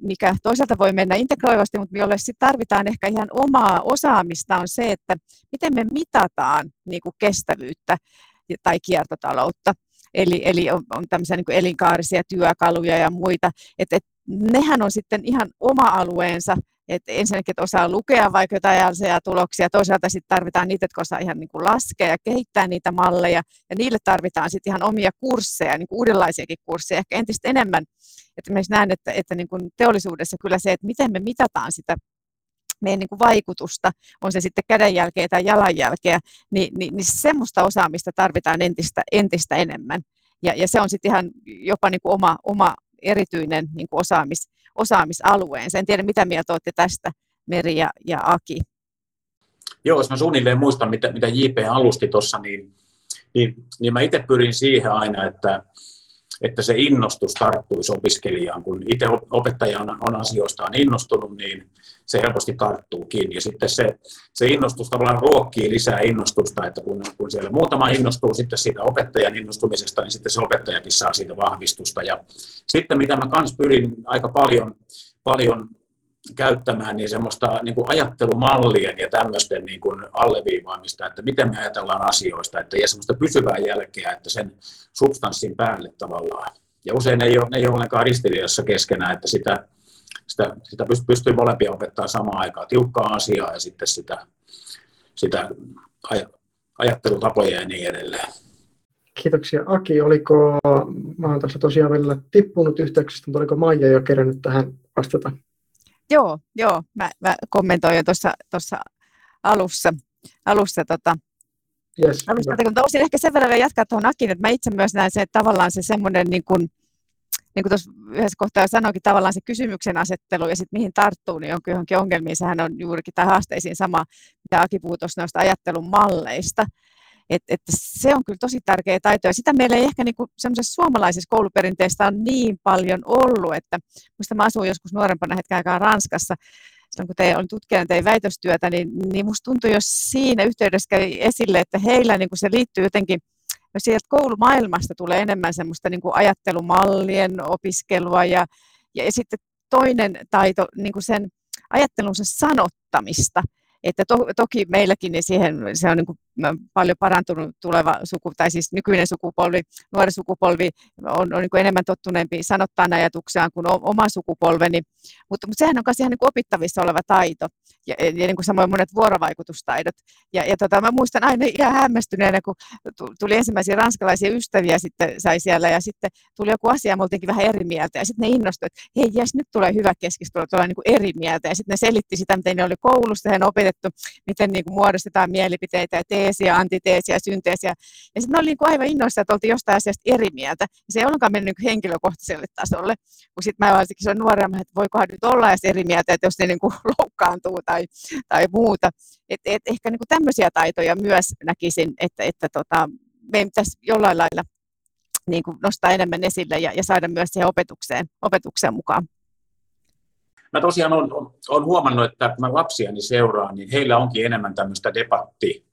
S4: mikä toisaalta voi mennä integroivasti, mutta jolle sitten tarvitaan ehkä ihan omaa osaamista, on se, että miten me mitataan niin kuin kestävyyttä tai kiertotaloutta. Eli, eli on, on tämmöisiä niin elinkaarisia työkaluja ja muita, että et, nehän on sitten ihan oma alueensa, että ensinnäkin, että osaa lukea vaikka jotain ja tuloksia, toisaalta sitten tarvitaan niitä, jotka osaa ihan niin kuin laskea ja kehittää niitä malleja, ja niille tarvitaan sitten ihan omia kursseja, niin kuin uudenlaisiakin kursseja, ehkä entistä enemmän. Että myös näen, että, että niin kuin teollisuudessa kyllä se, että miten me mitataan sitä meidän niin kuin vaikutusta, on se sitten kädenjälkeä tai jalanjälkeä, niin, niin, niin semmoista osaamista tarvitaan entistä, entistä enemmän. Ja, ja se on sitten ihan jopa niin kuin oma, oma erityinen niin kuin osaamis, osaamisalueensa. En tiedä, mitä mieltä olette tästä, Meri ja, ja Aki.
S5: Joo, jos mä suunnilleen muistan, mitä, mitä JP alusti tuossa, niin, niin, niin mä itse pyrin siihen aina, että, että se innostus tarttuisi opiskelijaan. Kun itse opettaja on, on asioistaan innostunut, niin se helposti tarttuukin. Ja sitten se, se innostus tavallaan ruokkii lisää innostusta, että kun, kun siellä muutama innostuu sitten siitä opettajan innostumisesta, niin sitten se opettajakin saa siitä vahvistusta. Ja sitten mitä mä kans pyrin aika paljon, paljon käyttämään niin semmoista niin kuin ajattelumallien ja tämmöisten niin kuin alleviivaamista, että miten me ajatellaan asioista, että ei semmoista pysyvää jälkeä, että sen substanssin päälle tavallaan. Ja usein ei ole, ne ei ole ollenkaan ristiriidassa keskenään, että sitä, sitä, sitä pystyy molempia opettaa samaan aikaan, tiukkaa asiaa ja sitten sitä, sitä aj- ajattelutapoja ja niin edelleen.
S2: Kiitoksia Aki. Oliko, mä olen tässä tosiaan vielä tippunut yhteyksistä, mutta oliko Maija jo kerännyt tähän vastata?
S4: Joo, joo. Mä, mä kommentoin jo tuossa alussa, alussa tota, yes, alussa mutta olisin ehkä sen verran vielä jatkaa tuohon Akin, että mä itse myös näen se, että tavallaan se semmoinen niin kuin, niin kuin tuossa yhdessä kohtaa sanoikin, tavallaan se kysymyksen asettelu ja sitten mihin tarttuu, niin onkin johonkin ongelmiin, sehän on juurikin tai haasteisiin sama, mitä Aki puhui tuossa noista ajattelun malleista. Et, et se on kyllä tosi tärkeä taito ja sitä meillä ei ehkä niinku semmoisessa suomalaisessa kouluperinteessä on niin paljon ollut, että muista mä asuin joskus nuorempana hetken aikaa Ranskassa, silloin kun tein, olin tutkijana tein väitöstyötä, niin, niin musta tuntui, jos siinä yhteydessä kävi esille, että heillä niin kuin se liittyy jotenkin, jos sieltä koulumaailmasta tulee enemmän semmoista niin kuin ajattelumallien opiskelua ja, ja sitten toinen taito, niin kuin sen ajattelunsa sanottamista, että to, toki meilläkin niin siihen, se on niin kuin paljon parantunut tuleva suku, tai siis nykyinen sukupolvi, nuori sukupolvi on, on niin kuin enemmän tottuneempi sanottaa ajatuksiaan kuin oma sukupolveni, mutta, mutta sehän on myös ihan niin kuin opittavissa oleva taito, ja, ja niin kuin samoin monet vuorovaikutustaidot. Ja, ja tota, mä muistan aina ihan hämmästyneenä, kun tuli ensimmäisiä ranskalaisia ystäviä sitten sai siellä, ja sitten tuli joku asia, me oltiinkin vähän eri mieltä, ja sitten ne innostuivat, että hei, jes, nyt tulee hyvä keskustelu, tulee niin kuin eri mieltä, ja sitten ne selitti sitä, miten ne oli koulussa, he opetettu, miten niin kuin muodostetaan mielipiteitä ja teesiä, antiteesiä, synteesiä. Ja sitten ne oli niin kuin aivan innoissa, että oltiin jostain asiasta eri mieltä. Ja se ei ollenkaan mennyt niin henkilökohtaiselle tasolle. Kun sitten mä varsinkin se on nuoremman, että voikohan nyt olla edes eri mieltä, että jos ne niin kuin loukkaantuu tai, tai muuta. Et, et ehkä niin kuin tämmöisiä taitoja myös näkisin, että, että tota, meidän pitäisi jollain lailla niin kuin nostaa enemmän esille ja, ja saada myös siihen opetukseen, opetukseen mukaan.
S5: Mä tosiaan olen, olen huomannut, että mä lapsiani seuraan, niin heillä onkin enemmän tämmöistä debatti,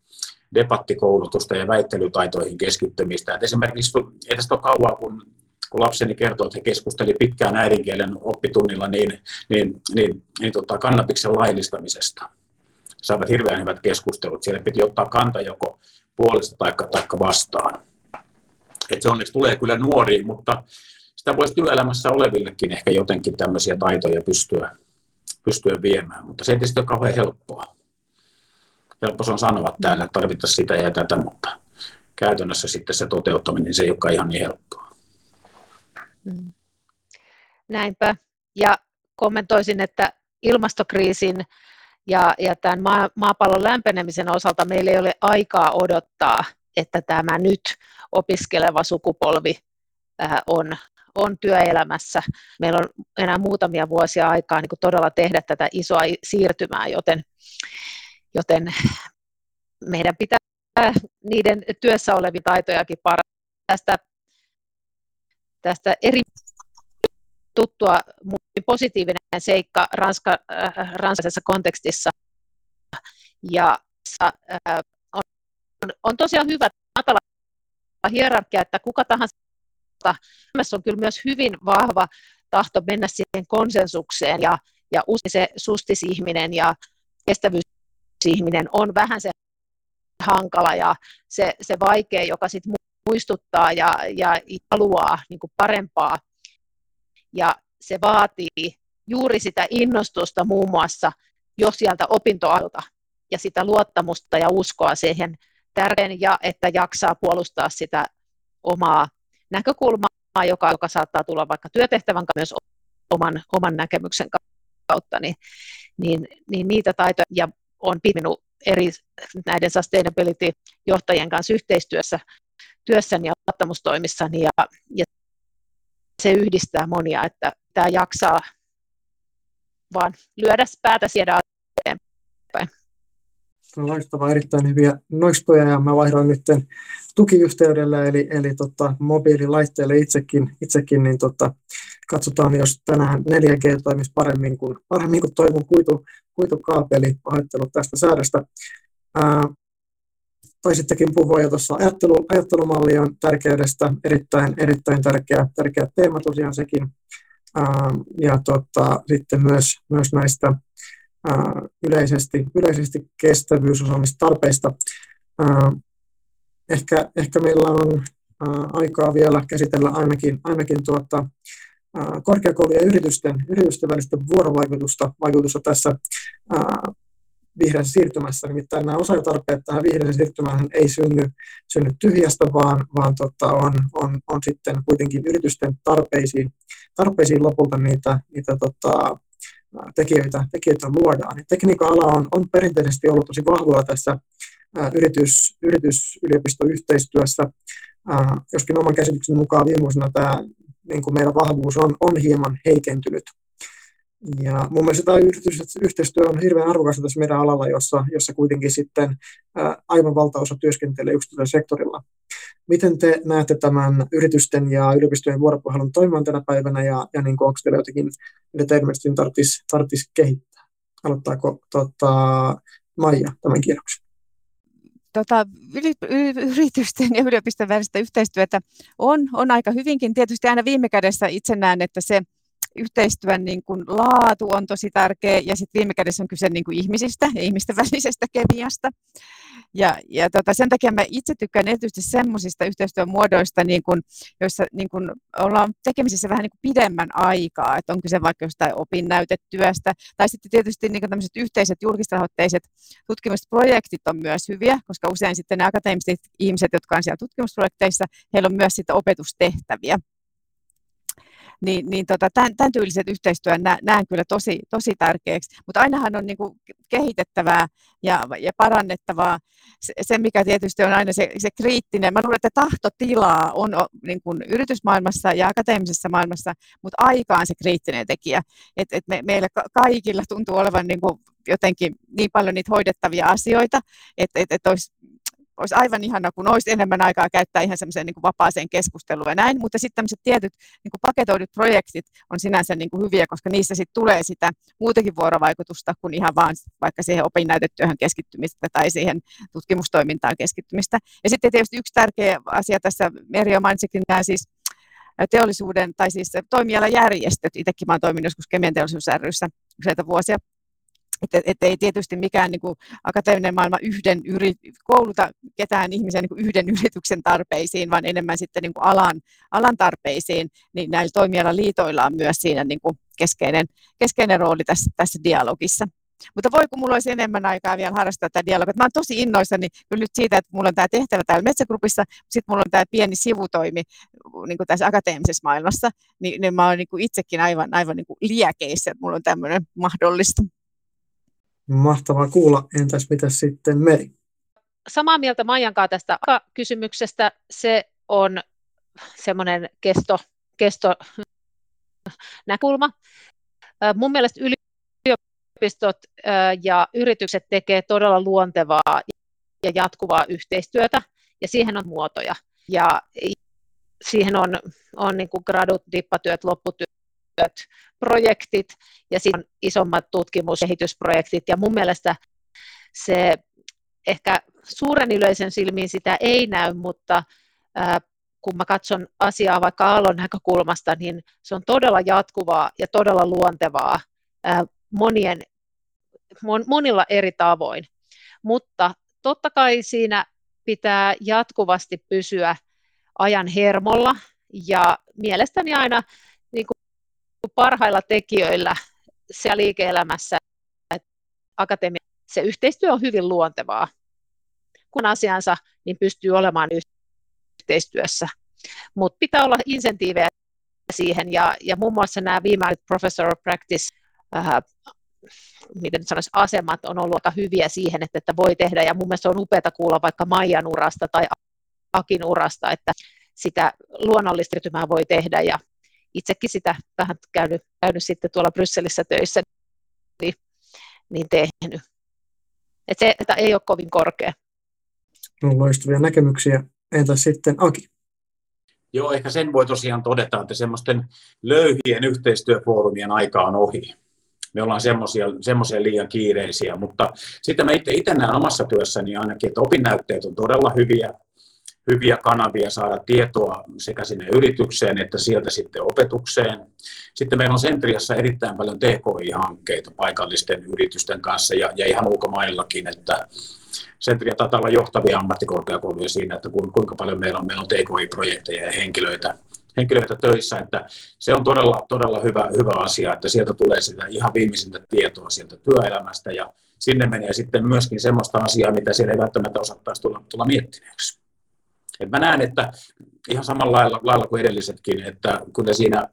S5: debattikoulutusta ja väittelytaitoihin keskittymistä. Et esimerkiksi ei tästä ole kauan, kun, kun lapseni kertoo, että he keskusteli pitkään äidinkielen oppitunnilla niin, niin, niin, niin tota, kannabiksen laillistamisesta. Saivat hirveän hyvät keskustelut. Siellä piti ottaa kanta joko puolesta tai taikka vastaan. Et se onneksi tulee kyllä nuoriin, mutta sitä voisi työelämässä olevillekin ehkä jotenkin tämmöisiä taitoja pystyä, pystyä viemään, mutta se ei tietysti ole kauhean helppoa. Helppo se on sanoa täällä, että tarvittaisiin sitä ja tätä, mutta käytännössä sitten se toteuttaminen, niin se ei olekaan ihan niin helppoa.
S3: Mm. Näinpä. Ja kommentoisin, että ilmastokriisin ja, ja tämän maa, maapallon lämpenemisen osalta meillä ei ole aikaa odottaa, että tämä nyt opiskeleva sukupolvi on, on työelämässä. Meillä on enää muutamia vuosia aikaa niin todella tehdä tätä isoa siirtymää, joten, joten meidän pitää niiden työssä olevia taitojakin parantaa. Tästä, tästä eri tuttua positiivinen seikka ranska, äh, ranskalaisessa kontekstissa. Ja äh, on, on tosiaan hyvä matala hierarkia, että kuka tahansa Suomessa on kyllä myös hyvin vahva tahto mennä siihen konsensukseen ja, ja usein se sustisihminen ja kestävyysihminen on vähän se hankala ja se, se vaikea, joka sitten muistuttaa ja, ja haluaa niin kuin parempaa. Ja se vaatii juuri sitä innostusta muun muassa jo sieltä opintoalta ja sitä luottamusta ja uskoa siihen tärkein ja että jaksaa puolustaa sitä omaa näkökulmaa, joka, joka saattaa tulla vaikka työtehtävän myös oman, oman näkemyksen kautta, niin, niin, niin niitä taitoja ja on pitänyt eri näiden sustainability-johtajien kanssa yhteistyössä työssäni ja luottamustoimissani ja, ja se yhdistää monia, että tämä jaksaa vaan lyödä päätä siedä eteenpäin.
S2: Loistavaa, erittäin hyviä nostoja ja mä vaihdoin nyt tukiyhteydellä eli, eli tota, mobiililaitteelle itsekin, itsekin niin tota, katsotaan, jos tänään 4G toimisi paremmin kuin, paremmin kuin toivon kuitu, kuitukaapeli. Pahoittelut tästä säädöstä. Ää, taisittekin puhua jo tuossa ajattelu, ajattelumallion tärkeydestä, erittäin, erittäin tärkeä, tärkeä teema tosiaan sekin. Ää, ja tota, sitten myös, myös näistä yleisesti, yleisesti kestävyysosaamistarpeista. Ehkä, ehkä meillä on aikaa vielä käsitellä ainakin, ainakin tuota, korkeakoulujen ja yritysten, yritysten välistä vuorovaikutusta vaikutusta tässä ää, vihreässä siirtymässä. Nimittäin nämä osaajatarpeet tähän vihreään siirtymään ei synny, synny tyhjästä, vaan, vaan tota, on, on, on, sitten kuitenkin yritysten tarpeisiin, tarpeisiin lopulta niitä, niitä tota, tekijöitä, tekijöitä luodaan. tekniikan ala on, on perinteisesti ollut tosi vahvaa tässä yritys, yritys-yliopistoyhteistyössä, joskin oman käsityksen mukaan viime vuosina tämä niin kuin meidän vahvuus on, on hieman heikentynyt. Ja mun mielestä tämä yhteistyö on hirveän arvokasta tässä meidän alalla, jossa, jossa kuitenkin sitten aivan valtaosa työskentelee yksityisellä sektorilla. Miten te näette tämän yritysten ja yliopistojen vuoropuhelun toimivan tänä päivänä ja, ja niin onko teillä jotenkin, mitä teidän mielestä tarvitsisi, tarvitsisi kehittää? Aloittaako tota, Maija tämän kierroksen?
S4: Tota, yritysten ja yliopiston välistä yhteistyötä on, on aika hyvinkin. Tietysti aina viime kädessä itse näen, että se yhteistyön niin kuin laatu on tosi tärkeä ja sitten viime kädessä on kyse niin kuin ihmisistä ja ihmisten välisestä kemiasta. Ja, ja tota, sen takia mä itse tykkään erityisesti semmoisista yhteistyön muodoista, niin kun, joissa niin kun ollaan tekemisissä vähän niin kuin pidemmän aikaa, että on kyse vaikka jostain opinnäytetyöstä, tai sitten tietysti niin tämmöiset yhteiset julkisrahoitteiset tutkimusprojektit on myös hyviä, koska usein sitten ne akateemiset ihmiset, jotka on siellä tutkimusprojekteissa, heillä on myös sitten opetustehtäviä niin, niin tota, tämän, tämän tyyliset yhteistyön nä, näen kyllä tosi, tosi tärkeäksi, mutta ainahan on niin kuin kehitettävää ja, ja parannettavaa. Se, se, mikä tietysti on aina se, se kriittinen, mä luulen, että tahtotilaa on niin kuin yritysmaailmassa ja akateemisessa maailmassa, mutta aika on se kriittinen tekijä, että et me, meillä kaikilla tuntuu olevan niin kuin jotenkin niin paljon niitä hoidettavia asioita, että et, et olisi olisi aivan ihana, kun olisi enemmän aikaa käyttää ihan semmoiseen niin vapaaseen keskusteluun ja näin, mutta sitten tämmöiset tietyt niin kuin paketoidut projektit on sinänsä niin kuin hyviä, koska niissä sitten tulee sitä muutakin vuorovaikutusta kuin ihan vaan vaikka siihen opinnäytetyöhön keskittymistä tai siihen tutkimustoimintaan keskittymistä. Ja sitten tietysti yksi tärkeä asia tässä, Merjo mainitsikin nämä siis teollisuuden tai siis toimialajärjestöt. Itsekin olen toiminut joskus Kemian teollisuus ryssä useita vuosia että et ei tietysti mikään niin kuin, akateeminen maailma yhden yri, kouluta ketään ihmisen niin kuin yhden yrityksen tarpeisiin, vaan enemmän sitten niin kuin alan, alan tarpeisiin, niin näillä toimialaliitoilla on myös siinä niin kuin keskeinen, keskeinen rooli tässä, tässä dialogissa. Mutta voi kun mulla olisi enemmän aikaa vielä harrastaa tätä dialogia. Mä olen tosi innoissani kyllä nyt siitä, että mulla on tämä tehtävä täällä Metsägrupissa, sitten mulla on tämä pieni sivutoimi niin kuin tässä akateemisessa maailmassa, niin, niin mä olen niin kuin itsekin aivan, aivan niin kuin liekeissä, että mulla on tämmöinen mahdollista.
S2: Mahtavaa kuulla. Entäs mitä sitten Meri?
S3: Samaa mieltä Maijankaa tästä kysymyksestä. Se on semmoinen kesto, kesto näkulma. Mun mielestä yliopistot ja yritykset tekee todella luontevaa ja jatkuvaa yhteistyötä, ja siihen on muotoja. Ja siihen on, on niin kuin gradut, dippatyöt, lopputyöt, projektit ja sitten isommat tutkimus- ja. Ja mun mielestä se ehkä suuren yleisön silmiin sitä ei näy, mutta ää, kun mä katson asiaa vaikka Aallon näkökulmasta, niin se on todella jatkuvaa ja todella luontevaa ää, monien, mon, monilla eri tavoin. Mutta totta kai siinä pitää jatkuvasti pysyä ajan hermolla ja mielestäni aina niin kuin parhailla tekijöillä siellä liike-elämässä, että akatemia, se yhteistyö on hyvin luontevaa. Kun asiansa, niin pystyy olemaan yhteistyössä. Mutta pitää olla insentiivejä siihen, ja, ja muun muassa nämä viimeiset professor of practice äh, miten sanoisi, asemat on ollut aika hyviä siihen, että, että voi tehdä, ja mun mielestä on upeaa kuulla vaikka Maijan urasta tai Akin urasta, että sitä luonnollista voi tehdä, ja itsekin sitä vähän käynyt, käynyt sitten tuolla Brysselissä töissä, niin, niin tehnyt. Et se että ei ole kovin korkea.
S2: No, loistavia näkemyksiä. Entä sitten Aki?
S5: Joo, ehkä sen voi tosiaan todeta, että semmoisten löyhien yhteistyöfoorumien aika on ohi. Me ollaan semmoisia liian kiireisiä, mutta sitten mä itse, itse näen omassa työssäni ainakin, että opinnäytteet on todella hyviä, hyviä kanavia saada tietoa sekä sinne yritykseen että sieltä sitten opetukseen. Sitten meillä on Sentriassa erittäin paljon TKI-hankkeita paikallisten yritysten kanssa ja, ja ihan ulkomaillakin, että Sentria taitaa olla johtavia ammattikorkeakouluja siinä, että kuinka paljon meillä on, meillä on TKI-projekteja ja henkilöitä, henkilöitä töissä, että se on todella, todella hyvä, hyvä asia, että sieltä tulee sitä ihan viimeisintä tietoa sieltä työelämästä ja sinne menee sitten myöskin semmoista asiaa, mitä siellä ei välttämättä osattaisi tulla, tulla miettineeksi. Et mä näen, että ihan samalla lailla, lailla kuin edellisetkin, että kyllä siinä,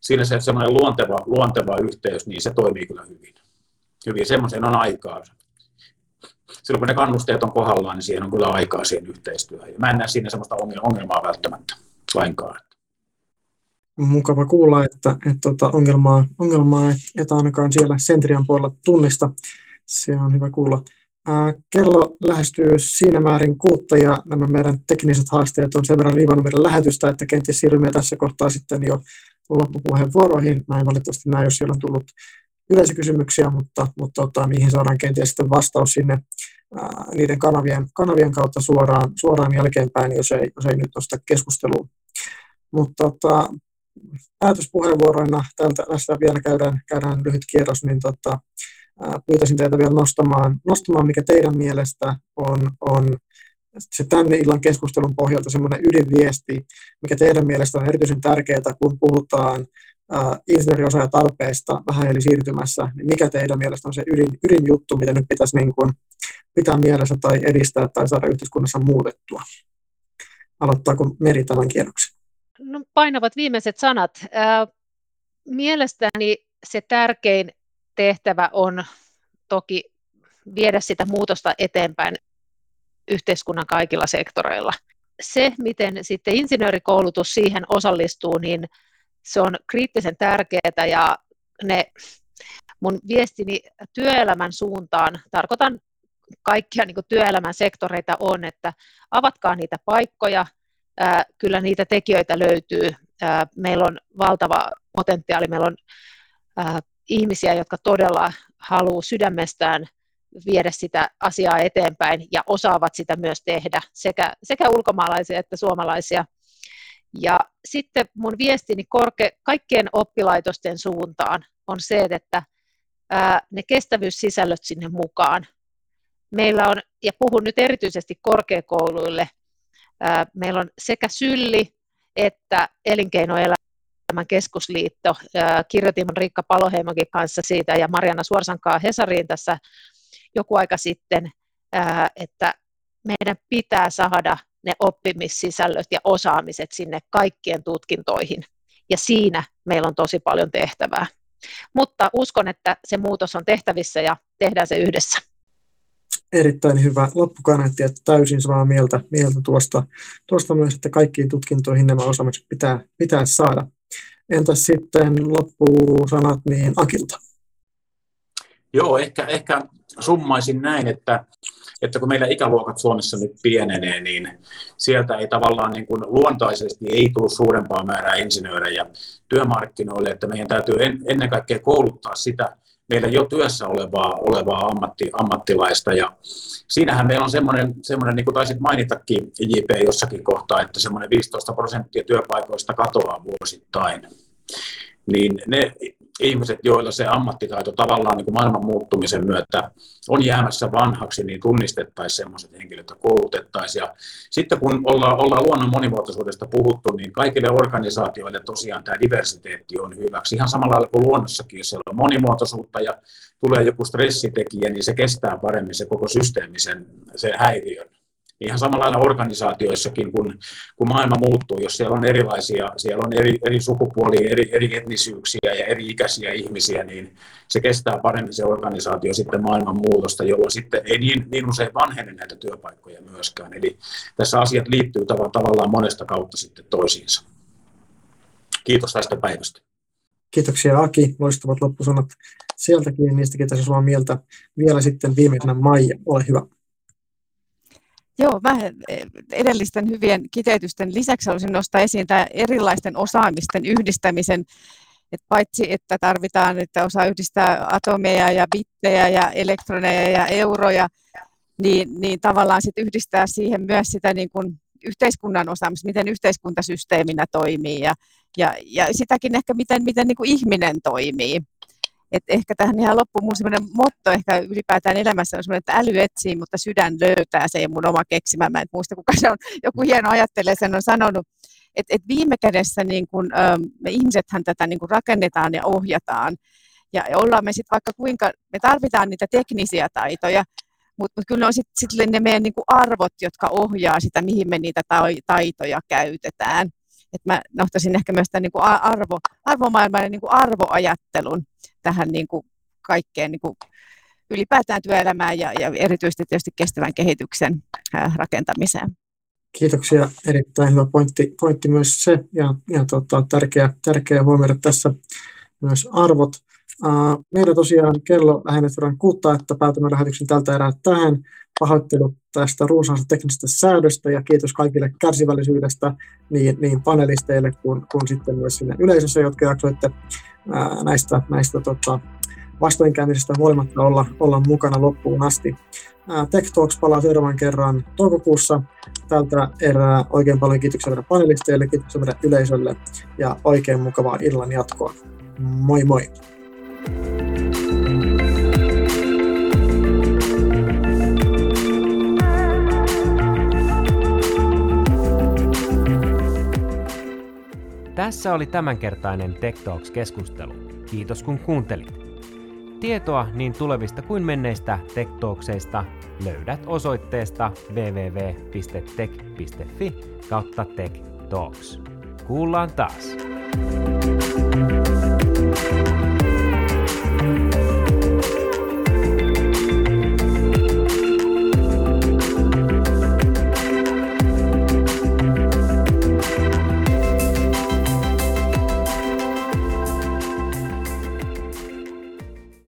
S5: siinä se semmoinen luonteva, luonteva yhteys, niin se toimii kyllä hyvin. Hyvin, semmoisen on aikaa. Silloin kun ne kannusteet on kohdallaan, niin siihen on kyllä aikaa siihen yhteistyöhön. Ja mä en näe siinä semmoista ongelmaa välttämättä lainkaan.
S2: Mukava kuulla, että, että, että tota, ongelmaa, ongelmaa et ainakaan siellä Sentrian puolella tunnista. Se on hyvä kuulla. Kello lähestyy siinä määrin kuutta ja nämä meidän tekniset haasteet on sen verran liivannut meidän lähetystä, että kenties siirrymme tässä kohtaa sitten jo loppupuheenvuoroihin. Mä en valitettavasti näe, jos siellä on tullut yleisökysymyksiä, mutta, mutta tota, niihin saadaan kenties sitten vastaus sinne ää, niiden kanavien, kanavien kautta suoraan, suoraan jälkeenpäin, jos ei, jos ei nyt nosta keskusteluun. Mutta tota, päätöspuheenvuoroina tältä, tästä vielä käydään, käydään lyhyt kierros, niin tota, pyytäisin teitä vielä nostamaan, nostamaan mikä teidän mielestä on, on se tänne illan keskustelun pohjalta semmoinen ydinviesti, mikä teidän mielestä on erityisen tärkeää, kun puhutaan uh, insinööriosaajatalopeista vähän eli siirtymässä, niin mikä teidän mielestä on se ydin, ydinjuttu, mitä nyt pitäisi niin kuin pitää mielessä tai edistää tai saada yhteiskunnassa muutettua? Aloittaako Meri tämän kierroksen?
S3: No, painavat viimeiset sanat. Mielestäni se tärkein tehtävä on toki viedä sitä muutosta eteenpäin yhteiskunnan kaikilla sektoreilla. Se, miten sitten insinöörikoulutus siihen osallistuu, niin se on kriittisen tärkeää ja ne mun viestini työelämän suuntaan, tarkoitan kaikkia niin työelämän sektoreita on, että avatkaa niitä paikkoja, kyllä niitä tekijöitä löytyy. Meillä on valtava potentiaali, meillä on ihmisiä, jotka todella haluaa sydämestään viedä sitä asiaa eteenpäin ja osaavat sitä myös tehdä, sekä, sekä ulkomaalaisia että suomalaisia. Ja sitten mun viestini korke, kaikkien oppilaitosten suuntaan on se, että ää, ne kestävyyssisällöt sinne mukaan. Meillä on, ja puhun nyt erityisesti korkeakouluille, ää, meillä on sekä Sylli että Elinkeinoelämän keskusliitto. Ää, kirjoitimme Riikka Paloheimokin kanssa siitä ja Mariana Suorsankaa Hesariin tässä joku aika sitten, että meidän pitää saada ne oppimissisällöt ja osaamiset sinne kaikkien tutkintoihin. Ja siinä meillä on tosi paljon tehtävää. Mutta uskon, että se muutos on tehtävissä ja tehdään se yhdessä.
S2: Erittäin hyvä loppukaneetti ja täysin samaa mieltä, mieltä tuosta, tuosta myös, että kaikkiin tutkintoihin nämä osaamiset pitää, pitää saada. Entäs sitten loppusanat niin Akilta?
S5: Joo, ehkä, ehkä summaisin näin, että, että kun meillä ikäluokat Suomessa nyt pienenee, niin sieltä ei tavallaan niin kuin luontaisesti ei tule suurempaa määrää insinöörejä työmarkkinoille, että meidän täytyy en, ennen kaikkea kouluttaa sitä meillä jo työssä olevaa, olevaa ammatti, ammattilaista. Ja siinähän meillä on semmoinen, semmoinen niin kuin taisit mainitakin JP jossakin kohtaa, että semmoinen 15 prosenttia työpaikoista katoaa vuosittain. Niin ne ihmiset, joilla se ammattitaito tavallaan niin kuin maailman muuttumisen myötä on jäämässä vanhaksi, niin tunnistettaisiin sellaiset henkilöt ja koulutettaisiin. Ja sitten kun ollaan, ollaan luonnon monimuotoisuudesta puhuttu, niin kaikille organisaatioille tosiaan tämä diversiteetti on hyväksi. Ihan samalla lailla kuin luonnossakin, jos siellä on monimuotoisuutta ja tulee joku stressitekijä, niin se kestää paremmin se koko systeemi sen, sen häiriön ihan samalla lailla organisaatioissakin, kun, kun maailma muuttuu, jos siellä on erilaisia, siellä on eri, eri sukupuolia, eri, eri etnisyyksiä ja eri ikäisiä ihmisiä, niin se kestää paremmin se organisaatio sitten maailman muutosta, jolloin sitten ei niin, niin usein vanhene näitä työpaikkoja myöskään. Eli tässä asiat liittyy tavallaan monesta kautta sitten toisiinsa. Kiitos tästä päivästä.
S2: Kiitoksia Aki, loistavat loppusanat sieltäkin, niistäkin tässä samaa mieltä. Vielä sitten viimeisenä Maija, ole hyvä.
S4: Joo, mä edellisten hyvien kiteytysten lisäksi haluaisin nostaa esiin tämä erilaisten osaamisten yhdistämisen, että paitsi että tarvitaan, että osaa yhdistää atomeja ja bittejä ja elektroneja ja euroja, niin, niin tavallaan sit yhdistää siihen myös sitä niin kuin yhteiskunnan osaamista, miten yhteiskuntasysteeminä toimii ja, ja, ja sitäkin ehkä miten, miten niin kuin ihminen toimii. Et ehkä tähän ihan loppuun mun semmoinen motto ehkä ylipäätään elämässä on semmoinen, että äly etsii, mutta sydän löytää. Se ei mun oma keksimä. Mä en muista, kuka se on. Joku hieno ajattelee sen on sanonut. Että et viime kädessä niin kun, me ihmisethän tätä niin kun rakennetaan ja ohjataan. Ja ollaan me sitten vaikka kuinka, me tarvitaan niitä teknisiä taitoja, mutta mut kyllä on sitten sit ne meidän niin arvot, jotka ohjaa sitä, mihin me niitä taitoja käytetään. Et mä nohtaisin ehkä myös tämän niin arvo, arvomaailman ja niin arvoajattelun tähän niin kuin kaikkeen niin kuin ylipäätään työelämään ja, ja erityisesti tietysti kestävän kehityksen rakentamiseen.
S2: Kiitoksia. Erittäin hyvä pointti, pointti myös se ja, ja tota, tärkeä, tärkeä huomioida tässä myös arvot. Meillä tosiaan kello lähenee verran kuutta, että päätämme lähetyksen tältä erää tähän. Pahoittelu tästä runsaasta teknisestä säädöstä ja kiitos kaikille kärsivällisyydestä niin, niin panelisteille kuin, kuin sitten myös sinne yleisössä, jotka jaksoitte ää, näistä, näistä tota, vastoinkäymisistä huolimatta olla, olla mukana loppuun asti. Ää, Tech Talks palaa seuraavan kerran toukokuussa. Tältä erää oikein paljon kiitoksia meidän panelisteille, kiitoksia meidän yleisölle ja oikein mukavaa illan jatkoa. Moi moi!
S1: Tässä oli tämänkertainen Tech Talks-keskustelu. Kiitos kun kuuntelit. Tietoa niin tulevista kuin menneistä Tech Talkseista löydät osoitteesta www.tech.fi kautta Tech Talks. Kuullaan taas! thank you